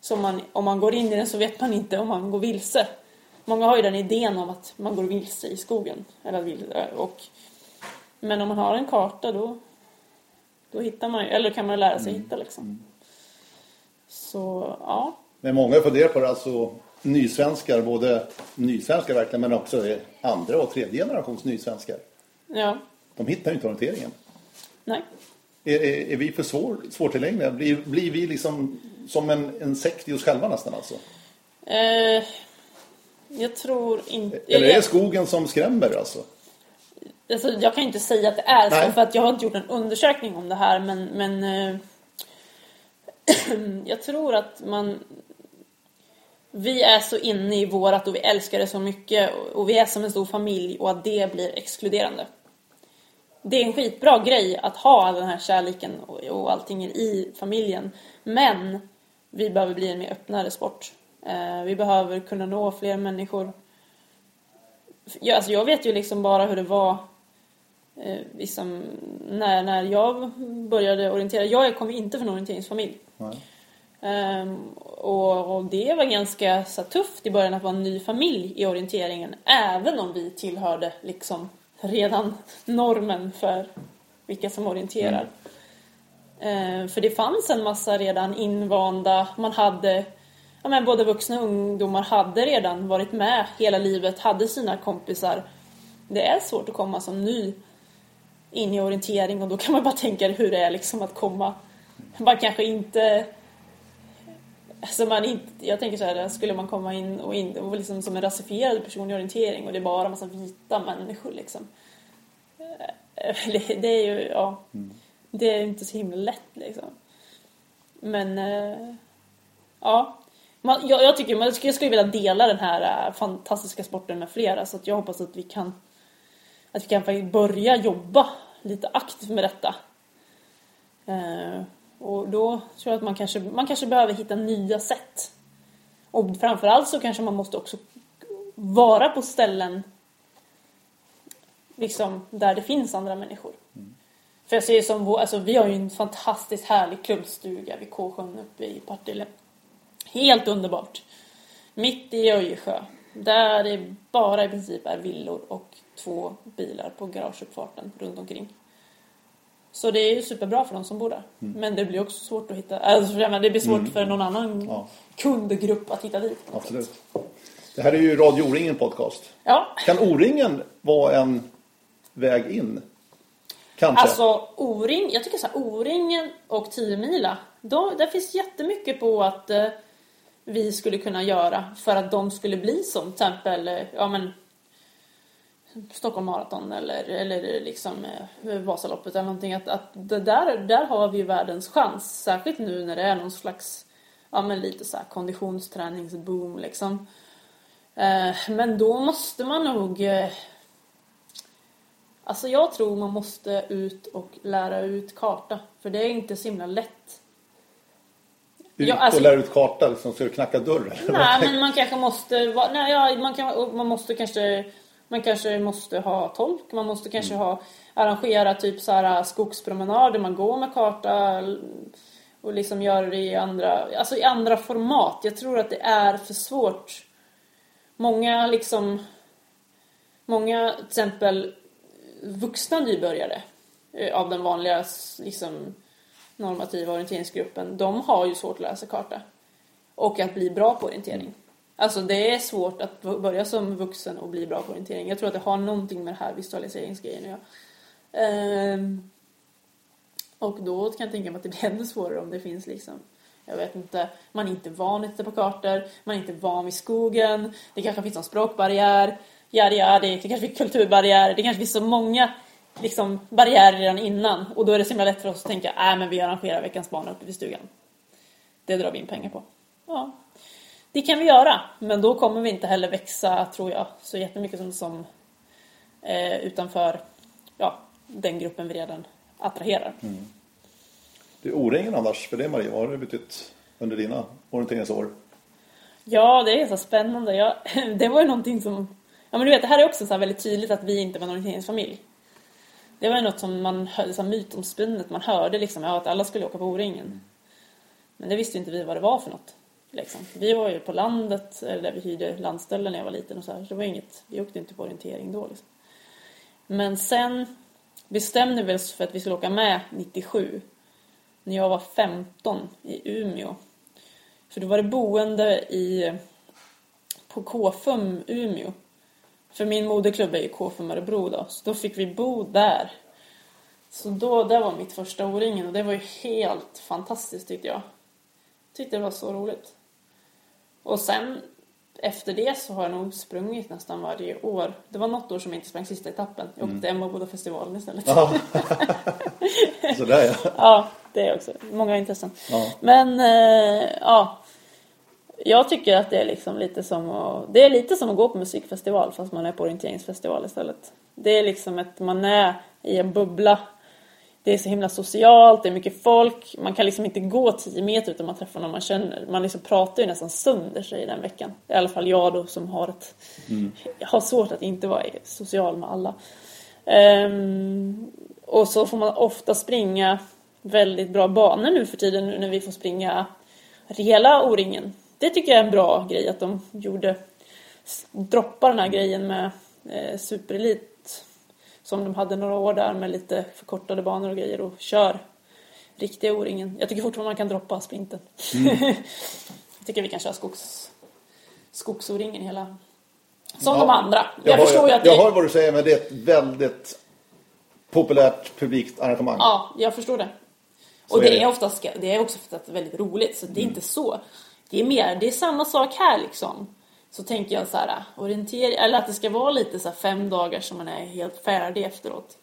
Som man, om man går in i den så vet man inte om man går vilse. Många har ju den idén om att man går vilse i skogen. Eller vilse, och, men om man har en karta då, då hittar man ju, eller kan man lära sig hitta liksom. Så ja, Men många funderar på det, alltså nysvenskar, både nysvenskar verkligen, men också andra och tredje generations nysvenskar. ja, De hittar ju inte orienteringen. nej. Är, är, är vi för svår, svårtillgängliga? Blir, blir vi liksom som en, en sekt i oss själva nästan alltså? Eh, jag tror inte... Eller är det skogen som skrämmer alltså? Alltså, jag kan inte säga att det är så Nej. för att jag har inte gjort en undersökning om det här men, men eh, jag tror att man vi är så inne i vårat och vi älskar det så mycket och- vi är som en stor familj och att det blir exkluderande. Det är en skitbra grej att ha all den här kärleken och, allting i familjen. Men vi behöver bli en mer öppnare sport. Eh, vi behöver kunna nå fler människor. Ja, alltså jag vet ju liksom bara hur det var eh, liksom, när, när jag började orientera. Jag kom inte från en orienteringsfamilj. Ehm, och, och det var ganska så tufft i början att vara en ny familj i orienteringen. Även om vi tillhörde liksom redan normen för vilka som orienterar. Ehm, för det fanns en massa redan invanda, man hade, ja men både vuxna och ungdomar hade redan varit med hela livet, hade sina kompisar. Det är svårt att komma som ny in i orientering och då kan man bara tänka hur det är liksom att komma, man kanske inte Alltså man inte, jag tänker så här, skulle man komma in och, in och liksom som en rasifierad person i orientering och det är bara massa vita människor liksom. Eh, Det, det är ju, ja, det är inte så himla lätt liksom. Men, eh, ja. Man, jag, jag tycker, man- jag skulle vilja dela den här eh, fantastiska sporten med flera så att jag hoppas att vi kan att vi kan faktiskt börja jobba lite aktivt med detta. Eh, och då tror jag att man kanske, man kanske behöver hitta nya sätt. Och framförallt så kanske man måste också vara på ställen liksom, där det finns andra människor. För jag ser som vår, alltså, vi har ju en fantastiskt härlig klubbstuga vid Kåsjön uppe i Partille. Helt underbart. Mitt i Öjersjö. Där det bara i princip är villor och två bilar på garageuppfarten runt omkring. Så det är ju superbra för de som bor där. Men det blir också svårt att hitta, alltså, det blir svårt för någon annan Ja. kundgrupp att hitta dit. Absolut. Det här är ju Radio O-ringen podcast. Ja, Kan O-ringen vara en väg in? Kanske. Alltså O-ring, jag tycker så här, O-ringen och 10 mila, då, där finns jättemycket på att eh, vi skulle kunna göra för att de skulle bli som till exempel, ja men Stockholm Marathon eller, eller liksom eh, Vasaloppet eller någonting. Att, att det där, där har vi ju världens chans, särskilt nu när det är någon slags, ja men lite så här konditionsträningsboom liksom. Eh, men då måste man nog eh, Alltså jag tror man måste ut och lära ut karta. För det är inte så himla lätt ut ja, alltså- lära ut karta, liksom, ska knacka dörr? eller vad? Nej men man kanske måste, va- nej, ja, man, kan, man måste kanske Man kanske måste ha tolk, man måste kanske ha arrangera typ så här skogspromenader, man går med karta och liksom gör det i andra, alltså i andra format. Jag tror att det är för svårt. Många liksom, många till exempel vuxna nybörjare eh, av den vanliga liksom, normativa orienteringsgruppen, de har ju svårt att läsa karta. Och att bli bra på orientering. Alltså det är svårt att börja som vuxen och bli bra på orientering. Jag tror att det har någonting med det här visualiseringsgrejen att göra. Ehm, och då kan jag tänka mig att det blir ännu svårare om det finns liksom jag vet inte, man är inte van att titta på kartor, man är inte van vid skogen, det kanske finns någon språkbarriär, ja, ja, det kanske finns kulturbarriär, det kanske finns så många liksom, barriärer redan innan och då är det så himla lätt för oss att tänka, äh, men vi arrangerar veckans barn uppe vid stugan. Det drar vi in pengar på. Ja, det kan vi göra, men då kommer vi inte heller växa, tror jag, så jättemycket som, som eh, utanför ja, den gruppen vi redan attraherar. Mm. Det är O-ringen annars för det Maria, vad har det betytt under dina orienteringsår? Ja, det är så spännande. Jag, det var ju någonting som... Ja, men du vet, det här är också så väldigt tydligt att vi inte var en orienteringsfamilj. Det var ju något som man hörde, så mytomspunnet, man hörde liksom, ja, att alla skulle åka på O-ringen. Men det visste inte vi vad det var för något. Liksom. Vi var ju på landet, eller vi hyrde landställen när jag var liten och så här. Så det var inget, vi åkte inte på orientering då liksom. Men sen bestämde vi oss för att vi skulle åka med 97. När jag var 15 i Umeå. För då var det boende i, på KFUM Umeå. För min moderklubb är ju KFUM Örebro då. Så då fick vi bo där. Så då, det var mitt första O-ringen och det var ju helt fantastiskt tyckte jag. Tyckte det var så roligt. Och sen efter det så har jag nog sprungit nästan varje år. Det var något år som jag inte sprang sista etappen. Jag åkte mm. Emmaboda-festivalen istället. Sådär ja. ja, det är också. Många intressen. Ja. Men eh, ja. Jag tycker att det är liksom lite som att, det är lite som att gå på musikfestival fast man är på orienteringsfestival istället. Det är liksom att man är i en bubbla det är så himla socialt, det är mycket folk. Man kan liksom inte gå 10 meter utan man träffar någon man känner. Man liksom pratar ju nästan sönder sig den veckan. I alla fall jag då som har, ett, mm. har svårt att inte vara social med alla. Um, och så får man ofta springa väldigt bra banor nu för tiden nu när vi får springa hela O-ringen. Det tycker jag är en bra grej att de gjorde, droppa den här grejen med eh, superelit som de hade några år där med lite förkortade banor och grejer och kör riktiga O-ringen. Jag tycker fortfarande man kan droppa sprinten. Mm. jag tycker vi kan köra skogs, skogs-O-ringen hela... Som ja, de andra. Jag, jag förstår hör, ju att Jag det... hör vad du säger men det är ett väldigt populärt publikt arrangemang. Ja, jag förstår det. och det är, det. oftast, det är också att det är väldigt roligt så det är mm. inte så. Det är mer, det är samma sak här liksom så tänker jag så här, orientering, eller att det ska vara lite så fem dagar som man är helt färdig efteråt.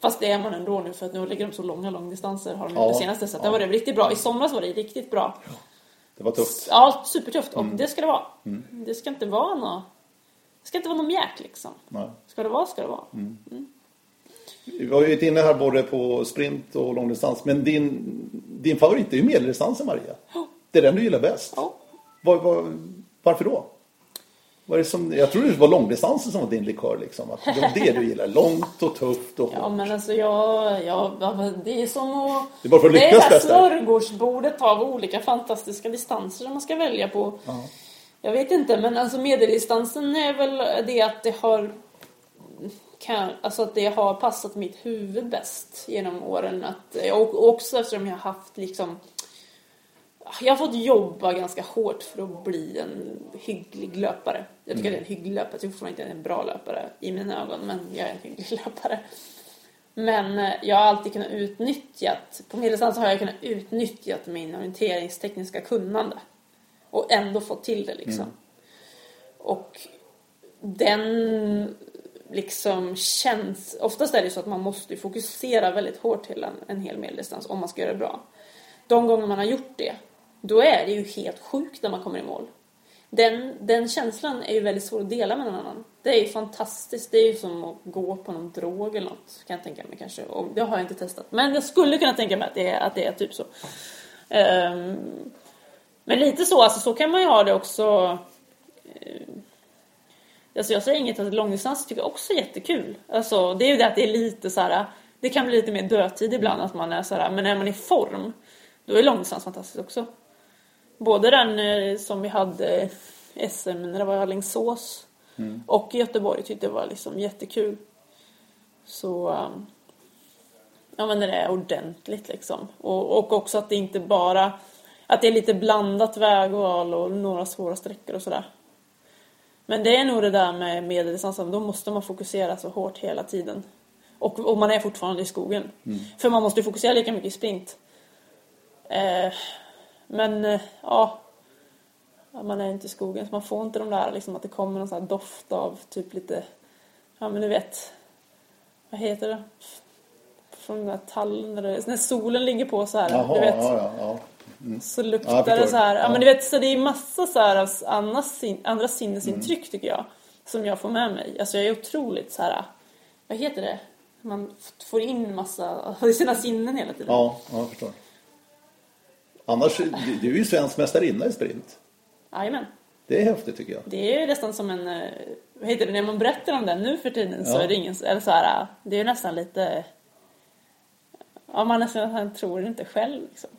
Fast det är man ändå nu för att nu lägger de så långa långdistanser har de ja, det senaste så ja. det var det riktigt bra. I somras var det riktigt bra. Ja, det var tufft. Ja, supertufft och mm. det ska det vara. Mm. Det ska inte vara något det ska inte vara någon mjäk liksom. Nej. Ska det vara, ska det vara. Mm. mm. Vi har ju inne här både på sprint och långdistans. Men din, din favorit är ju medeldistansen Maria. Det är den du gillar bäst. Var, var, varför då? Var det som, jag tror det var långdistansen som var din likör liksom. Att det var det du gillar. Långt och tufft och Ja men alltså jag, jag det är som att... Det är bara för att lyckas bäst. Det är smörgåsbordet av olika fantastiska distanser som man ska välja på. Ja. Jag vet inte men alltså medeldistansen är väl det att det har kan, alltså att det har passat mitt huvud bäst genom åren. Att, och också eftersom jag har haft liksom jag har fått jobba ganska hårt för att bli en hygglig löpare. Jag tycker mm. att jag är en hygglig löpare. Jag tycker fortfarande inte jag är en bra löpare i mina ögon, men jag är en hygglig löpare. Men eh, jag har alltid kunnat utnyttjat, på medeldistans har jag kunnat utnyttjat min orienteringstekniska kunnande. Och ändå fått till det liksom. Mm. Och den liksom känns, oftast är det så att man måste fokusera väldigt hårt till en, en hel medeldistans om man ska göra det bra. De gånger man har gjort det då är det ju helt sjukt när man kommer i mål. Den, den känslan är ju väldigt svår att dela med någon annan. Det är ju fantastiskt. Det är ju som att gå på någon drog eller något, kan jag tänka mig kanske. Och det har jag inte testat. Men jag skulle kunna tänka mig att det är, att det är typ så. Um, men lite så, alltså så kan man ju ha det också. Uh, Alltså jag säger inget att långdistans tycker jag också är jättekul. Alltså det är ju det att det är lite så här. Det kan bli lite mer dödtid ibland att man är så här, men när man är i form då är långdistans fantastiskt också. Både den eh, som vi hade SM när det var i Alingsås och i Göteborg tyckte jag var liksom jättekul. Så um, ja men det är ordentligt liksom. Och, och också att det inte bara att det är lite blandat vägval och några svåra sträckor och sådär. Men det är nog det där med medeldistansen, då måste man fokusera så hårt hela tiden. Och, och man är fortfarande i skogen. För man måste ju fokusera lika mycket i sprint. Eh, men eh, ja, man är inte i skogen så man får inte de där liksom att det kommer någon sån här doft av typ lite, ja men du vet, vad heter det? Från den där tallen där det, när solen ligger på så här, Jaha, du vet. ja, ja, ja. Så luktar det så här. Ja, men du vet, så det är massa så här av andra, sin, andra sinnesintryck Mm. tycker jag. Som jag får med mig. Alltså jag är otroligt så här. Vad heter det? Man får in massa av sina sinnen hela tiden. Ja, ja, jag förstår. Annars, du, är ju svensk mästarinna i sprint. Jajamän. Det är häftigt tycker jag. Det är ju nästan som en, eh, vad heter det, när man berättar om den nu för tiden så Ja. är det ingen, eller så här, det är ju nästan lite, ja man nästan tror inte själv liksom.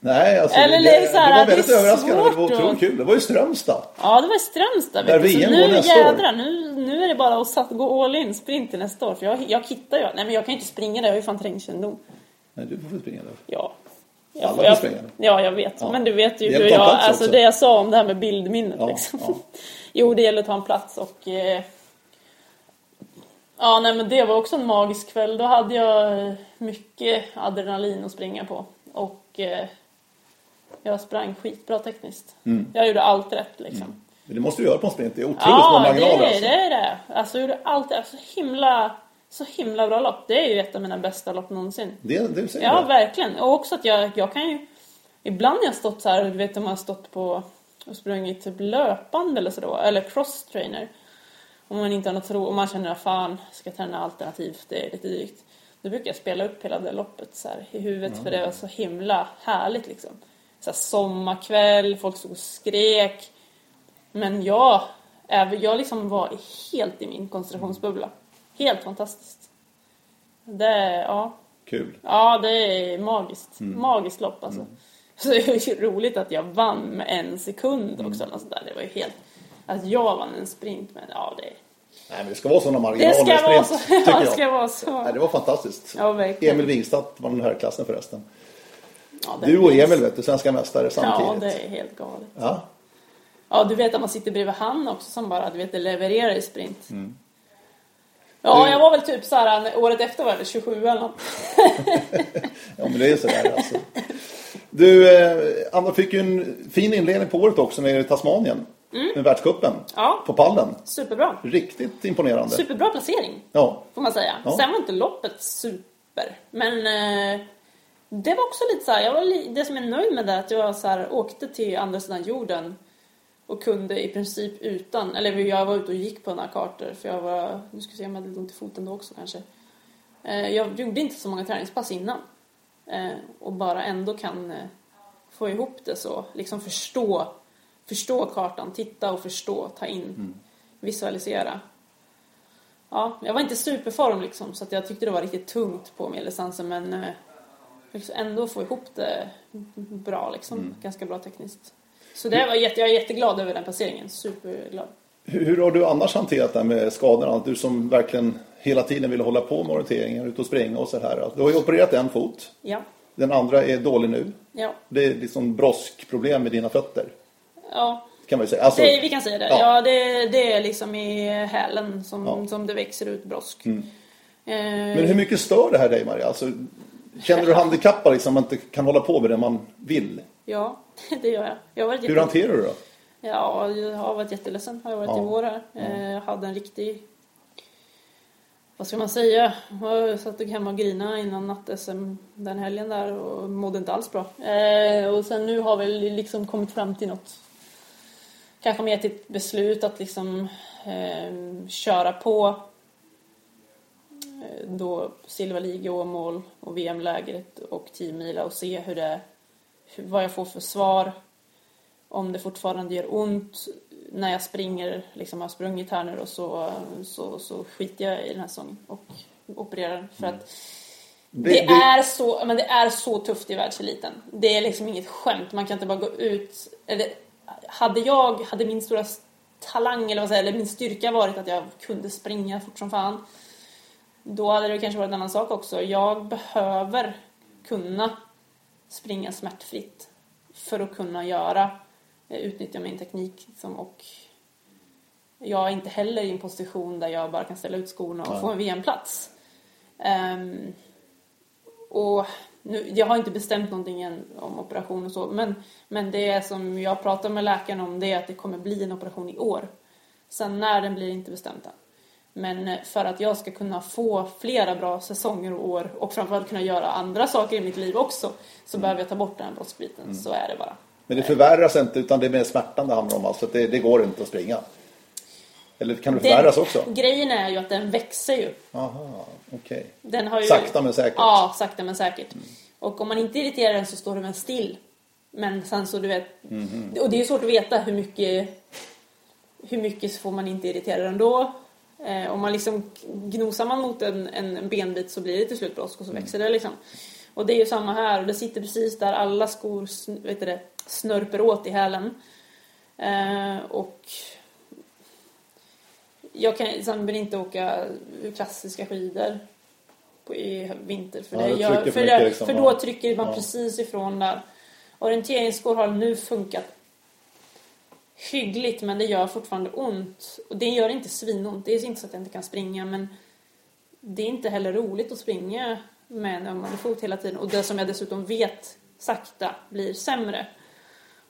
Nej, alltså, Eller det, det så här det var att det väldigt överraskande. Det var otroligt att- kul. Det var ju Strömstad. Ja, det var i Strömstad. Där VM nu nästa år. jädrar, nu, nu är det bara att sat, gå all in sprint till nästa år. För jag, jag kittar ju. Nej men jag kan ju inte springa där, jag har ju fan terrängkännedom. Nej, du får springa där. Ja. Ja, Alla jag, ja, jag vet. Ja. Men du vet ju hur jag, alltså också. det jag sa om det här med bildminnet Ja, liksom. ja. Jo, det gäller att ta en plats och... Eh, ja, nej men det var också en magisk kväll. Då hade jag mycket adrenalin att springa på. Och eh, jag sprang skitbra tekniskt. Mm. Jag gjorde allt rätt liksom. Men det måste du göra på en sprint. Det är otroligt små Ja, det marginaler. är alltså. det. Är det. Alltså, jag gjorde allt. Alltså, himla, så himla bra lopp. Det är ju ett av mina bästa lopp någonsin. Det, det säger Ja, det. verkligen. Och också att jag, jag kan ju... Ibland har jag stått så här, du vet om man har stått på och sprungit typ löpande eller så då, eller cross-trainer. Om man inte har något ro, om man känner att fan, ska jag träna alternativt, det är lite drygt. Då brukar jag spela upp hela det loppet så här, i huvudet för det var så himla härligt liksom. Så här, sommarkväll, folk stod och skrek. Men jag, jag liksom var helt i min koncentrationsbubbla. Helt fantastiskt. Det, ja. Kul. Ja, det är magiskt. Mm. Magiskt lopp alltså. Så det är ju roligt att jag vann med en sekund Mm. också. Sånt där. Det var ju helt... Att jag vann en sprint, men ja det... Nej, men det ska vara sådana Det marginaler ska i vara sprint, så. Ja, det ska vara så. Nej, det var fantastiskt. Ja, verkligen. Emil Wingstad var den här klassen förresten. Ja, det Du och Emil, vet du, svenska mästare samtidigt. Ja, det är helt galet. Ja, Ja, du vet att man sitter bredvid han också som bara, du vet, det levererar i sprint. Mm. Ja, jag var väl typ så här, året efter var det 27 eller något. ja men det är sådär alltså. Du, eh, Anna fick ju en fin inledning på året också nere i Tasmanien. Med världscupen. Mm. Ja. På pallen. Superbra. Riktigt imponerande. Superbra placering. Ja. får man säga. Ja. Sen var inte loppet super. Men eh, det var också lite så här, jag var det som är nöjd med det är att jag så här, åkte till andra sidan jorden och kunde i princip utan, eller jag var ute och gick på några kartor för jag var, nu ska vi se om jag hade ont i foten då också kanske. Eh, jag gjorde inte så många träningspass innan. Eh, och bara ändå kan eh, få ihop det så, liksom förstå, förstå kartan, titta och förstå, ta in, visualisera. Ja, jag var inte superform liksom så att jag tyckte det var riktigt tungt på medeldistansen men liksom ändå få ihop det bra liksom. Ganska bra tekniskt. Så det var jätte, jag är jätteglad över den placeringen. Superglad. Hur, hur har du annars hanterat det här med skadorna? Du som verkligen hela tiden ville hålla på med orienteringen, ut och springa och så här. Du har ju opererat en fot. Ja, Den andra är dålig nu. ja, Det är liksom broskproblem med dina fötter. ja. Kan man säga. Alltså, Det, vi kan säga det. Ja. Ja, det, det är liksom i hälen som, Ja. som det växer ut brosk. Mm. Eh, Men hur mycket stör det här dig Maria? Alltså, känner du handikappad liksom, att man inte kan hålla på med det man vill? Ja, det gör jag. Jag varit Hur hanterar du då? Ja, jag har varit jätteledsen. Har jag varit Ja. i vår här. Eh, Jag hade en riktig... Vad ska man säga? Jag satt hemma och grinade innan natt-SM den helgen där och mådde inte alls bra. Eh, och sen nu har vi liksom kommit fram till något... Kanske mer till ett beslut att liksom eh, köra på eh, då Silva League, Åmål och VM-lägret och 10 mila och se hur det, vad jag får för svar om det fortfarande gör ont när jag springer, liksom har sprungit här nu och så, så, så skiter jag i den här säsongen och opererar. För att det, Det- det- är så, men det är så tufft i världseliten. Det är liksom inget skämt. Man kan inte bara gå ut... Eller, hade jag, hade min stora talang eller vad säger, eller min styrka varit att jag kunde springa fort som fan. Då hade det kanske varit en annan sak också. Jag behöver kunna springa smärtfritt för att kunna göra, eh, utnyttja min teknik liksom, och jag är inte heller i en position där jag bara kan ställa ut skorna och Nej. få en VM-plats. Ehm, och nu, jag har inte bestämt någonting än om operation och så, men, men det som jag pratar med läkaren om det är att det kommer bli en operation i år. Sen när den blir inte bestämt än. Men eh, för att jag ska kunna få flera bra säsonger och år och framförallt kunna göra andra saker i mitt liv också så behöver jag ta bort den här brottsbiten. Så är det bara. Men det förvärras inte utan det är mer smärtan det handlar om. Alltså det, det går inte att springa. Eller kan det förvärras också? Grejen är ju att den växer ju. Aha, okej. Den har ju... Sakta men säkert. Ja, sakta men säkert. Och om man inte irriterar den så står den väl still. Men sen så du vet... Mhm. Och det är ju svårt att veta hur mycket... Hur mycket får man inte irritera den då? Eh, om man liksom gnosar man mot en, en benbit så blir det till slut brosk och så Mm. växer det liksom. Och det är ju samma här. Och det sitter precis där alla skor vet det, snörper åt i hälen. Eh, och jag kan vill inte åka klassiska skidor på, i vinter. För, Ja, det gör, för mycket det, liksom, för ja. då trycker man Ja. precis ifrån där. Orienteringsskor har nu funkat hyggligt men det gör fortfarande ont. Och det gör inte svinont. Det är inte så att jag inte kan springa men det är inte heller roligt att springa med en ömmande fot hela tiden. Och det som jag dessutom vet sakta blir sämre.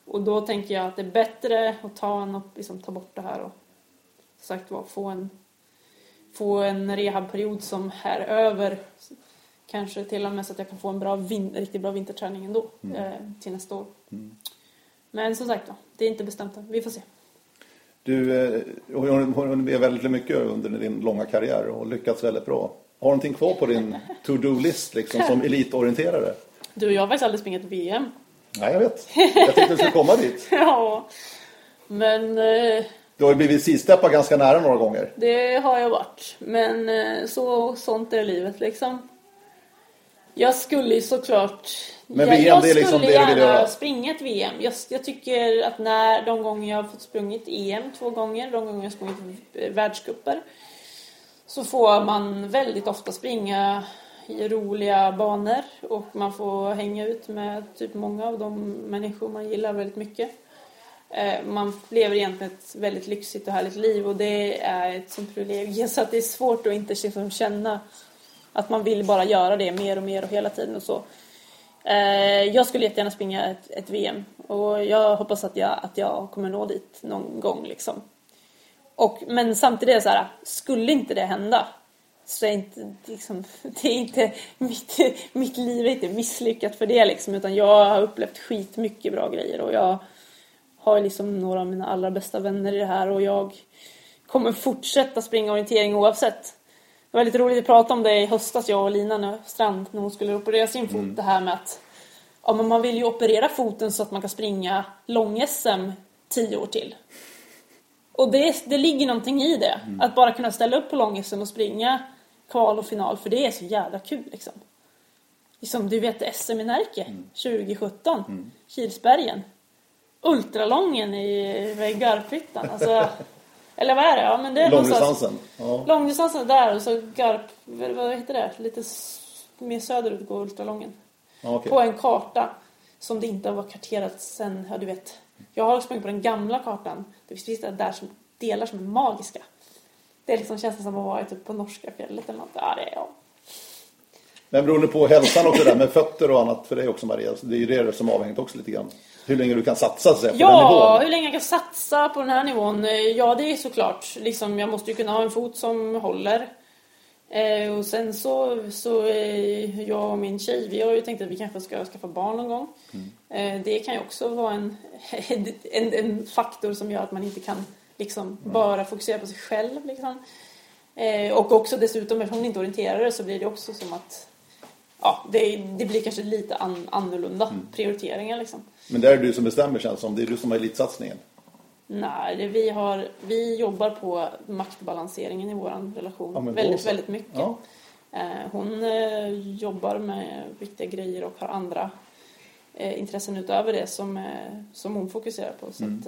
Och då tänker jag att det är bättre att ta, en, och liksom, ta bort det här och sagt var, få en, få en rehabperiod som är över. Kanske till och med så att jag kan få en bra vin, riktigt bra vinterträning ändå eh, till nästa år. Men som sagt det är inte bestämt än. Vi får se. Du har hunnit med väldigt mycket under din långa karriär och lyckats väldigt bra. Har du någonting kvar på din to-do-list liksom, som elitorienterare? Du jag har faktiskt aldrig sprungit VM. Nej, jag vet. Jag tänkte du skulle komma dit. ja, men eh, Du har ju blivit sidsteppad ganska nära några gånger. det har jag varit. Men eh, så, sånt är livet liksom. Jag skulle ju såklart... Men jag, VM, jag det är liksom skulle det du vill göra. springa ett VM. Jag, jag tycker att när de gånger jag har fått sprungit EM två gånger, de gånger jag har sprungit världscuper, så får man väldigt ofta springa i roliga banor och man får hänga ut med typ många av de människor man gillar väldigt mycket. Eh, Man lever egentligen ett väldigt lyxigt och härligt liv och det är ett sånt privilegium så att det är svårt att inte liksom känna att man vill bara göra det mer och mer och hela tiden och så. Eh, jag skulle jättegärna springa ett, ett VM och jag hoppas att jag, att jag kommer nå dit någon gång liksom. Och, men samtidigt är det så här, skulle inte det hända så är inte, liksom, det är inte, mitt, mitt liv är inte misslyckat för det liksom, utan jag har upplevt skitmycket bra grejer och jag har liksom några av mina allra bästa vänner i det här och jag kommer fortsätta springa orientering oavsett. Det var lite roligt att prata om det i höstas, jag och Lina nu, Strand, när hon skulle operera sin fot. Det här med att ja, men man vill ju operera foten så att man kan springa lång-SM tio år till. Och det, det ligger någonting i det. Att bara kunna ställa upp på lång-SM och springa kval och final, för det är så jävla kul liksom. Liksom, du vet SM i Närke 2017, Kilsbergen. Ultralången i Garphyttan, alltså. Eller vad är det? Ja, men det är Långdistansen. Ja. Långdistansen är där och så Garp, vad heter det? Lite mer söderut går ultralången. Ja, okej. På en karta som det inte har varit karterat sen, ja du vet. Jag har sprungit på den gamla kartan. Det finns vissa där som delar som är magiska. Det liksom känns som att vara typ på norska fjället eller något. Ja, det är jag. Men beroende på hälsan och sådär med fötter och annat för dig också Maria. Så det är ju det som avhängt också lite grann. Hur länge du kan satsa så på den Ja, nivån. hur länge jag kan satsa på den här nivån? Ja, det är såklart. Liksom, jag måste ju kunna ha en fot som håller. Eh, och sen så, så eh, jag och min tjej, vi har ju tänkt att vi kanske ska skaffa barn någon gång. Eh, det kan ju också vara en, en, en faktor som gör att man inte kan liksom bara fokusera på sig själv. Liksom. Eh, och också dessutom, eftersom hon inte orienterar så blir det också som att ja, det, det blir kanske lite an, annorlunda prioriteringar liksom. Men det är du som bestämmer känns som. Det är du som har elitsatsningen. Nej, vi, har, vi jobbar på maktbalanseringen i vår relation Ja, väldigt, så. väldigt mycket. Ja. Eh, Hon eh, jobbar med viktiga grejer och har andra eh, intressen utöver det som, som hon fokuserar på. Så Mm.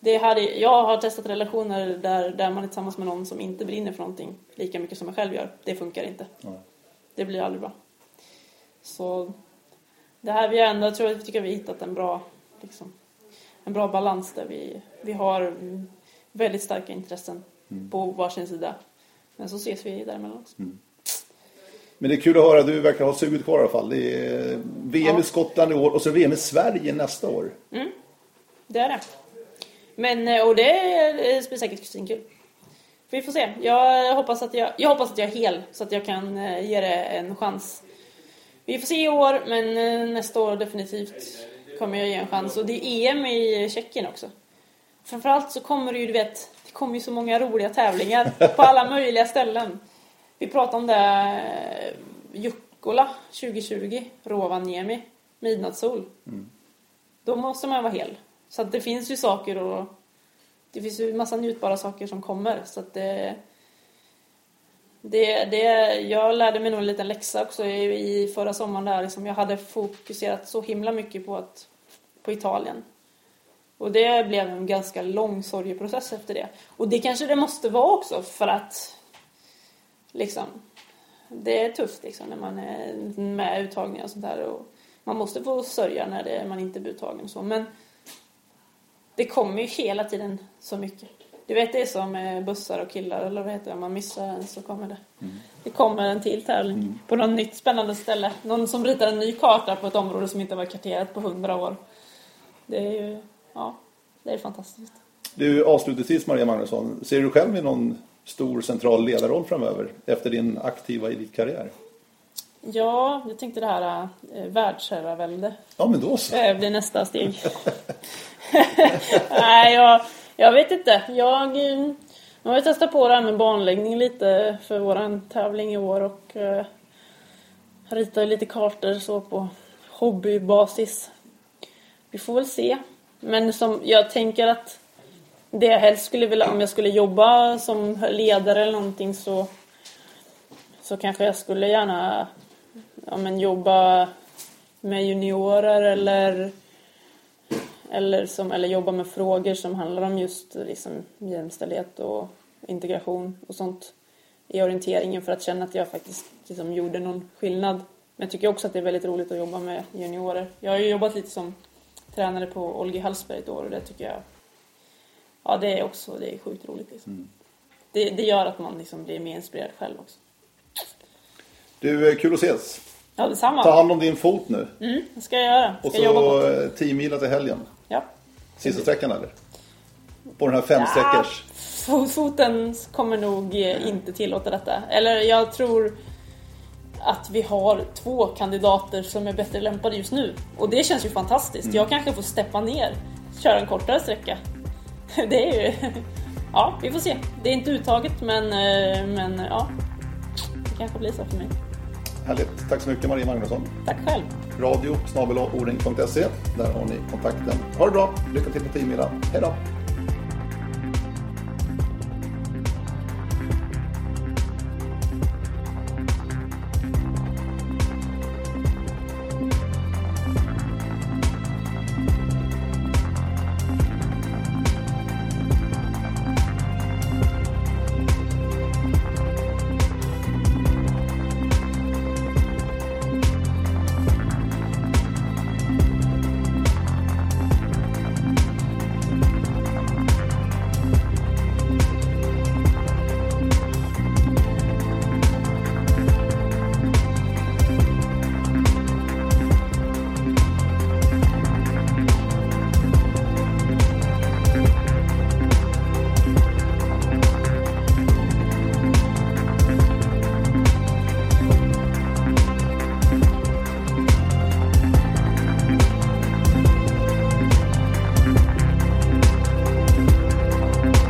det här är, jag har testat relationer där, där man är tillsammans med någon som inte brinner för någonting lika mycket som man själv gör. Det funkar inte. Nej. Det blir aldrig bra. Så det här vi ändå, jag tror att vi tycker att vi hittat en bra, liksom, en bra balans där vi, vi har mm, väldigt starka intressen Mm. på varsin sida. Men så ses vi däremellan också. Men det är kul att höra. Du verkar ha suget kvar i alla fall. Det är VM Ja. i Skottland i år och så VM i Sverige nästa år. Det är det. Men, eh, och det är- det blir säkert svinkul. Vi får se. Jag hoppas, att jag, jag hoppas att jag är hel så att jag kan eh, ge det en chans. Vi får se i år, men eh, nästa år definitivt kommer jag ge en chans. Och det är EM i Tjeckien också. Framförallt så kommer det ju, du vet, det kommer ju så många roliga tävlingar på alla möjliga ställen. Vi pratade om det, eh, Jukkola 2020, Rovaniemi, Midnattssol. Då måste man vara hel. Så att det finns ju saker och det finns ju massa njutbara saker som kommer. Så att det, det, det, jag lärde mig nog en liten läxa också i, i förra sommaren där liksom jag hade fokuserat så himla mycket på, att, på Italien. Och det blev en ganska lång sorgeprocess efter det. Och det kanske det måste vara också för att liksom det är tufft liksom när man är med i uttagningar och sånt där. Och man måste få sörja när det, man inte blir uttagen och så. Men det kommer ju hela tiden så mycket. Du vet det är som med bussar och killar eller vad heter det? Om man missar en så kommer det. Det kommer en till tävling på något nytt spännande ställe. Någon som ritar en ny karta på ett område som inte var karterat på hundra år. Det är ju, ja, det är fantastiskt. Du, avslutningsvis Maria Magnusson. Ser du själv i någon stor central ledarroll framöver efter din aktiva elitkarriär? Ja, jag tänkte det här eh, världsherravälde. Ja, men då så. Det blir nästa steg. Nej, jag, jag vet inte. Jag, eh, jag har ju testat på det här med banläggning lite för våran tävling i år och eh, ritar lite kartor så på hobbybasis. Vi får väl se. Men som jag tänker att det jag helst skulle vilja, om jag skulle jobba som ledare eller någonting så så kanske jag skulle gärna ja, men jobba med juniorer eller, eller, som, eller jobba med frågor som handlar om just liksom, jämställdhet och integration och sånt i orienteringen för att känna att jag faktiskt liksom, gjorde någon skillnad. Men jag tycker också att det är väldigt roligt att jobba med juniorer. Jag har ju jobbat lite som tränare på Olgi Hallsberg ett år och det tycker jag Ja, det är också det är sjukt roligt. Liksom. Det, det gör att man liksom blir mer inspirerad själv också. Du, eh, kul att ses. Ja, detsamma. Ta hand om din fot nu. Mm, det ska jag göra. Och Ska på så det. eh, 10 mila till helgen. Ja. Sista sträckan eller? På den här fem Ja. Foten kommer nog eh, inte tillåta detta. Eller jag tror att vi har två kandidater som är bättre lämpade just nu. Och det känns ju fantastiskt. Mm. Jag kanske får steppa ner, köra en kortare sträcka. Det är ju... Ja, vi får se. Det är inte uttaget men, eh, men ja. Det kanske blir så för mig. Härligt. Tack så mycket Maria Magnusson. Tack själv. Radio snabel-oring.se, Där har ni kontakten. Ha det bra. Lycka till på teammiddagen. Hej då.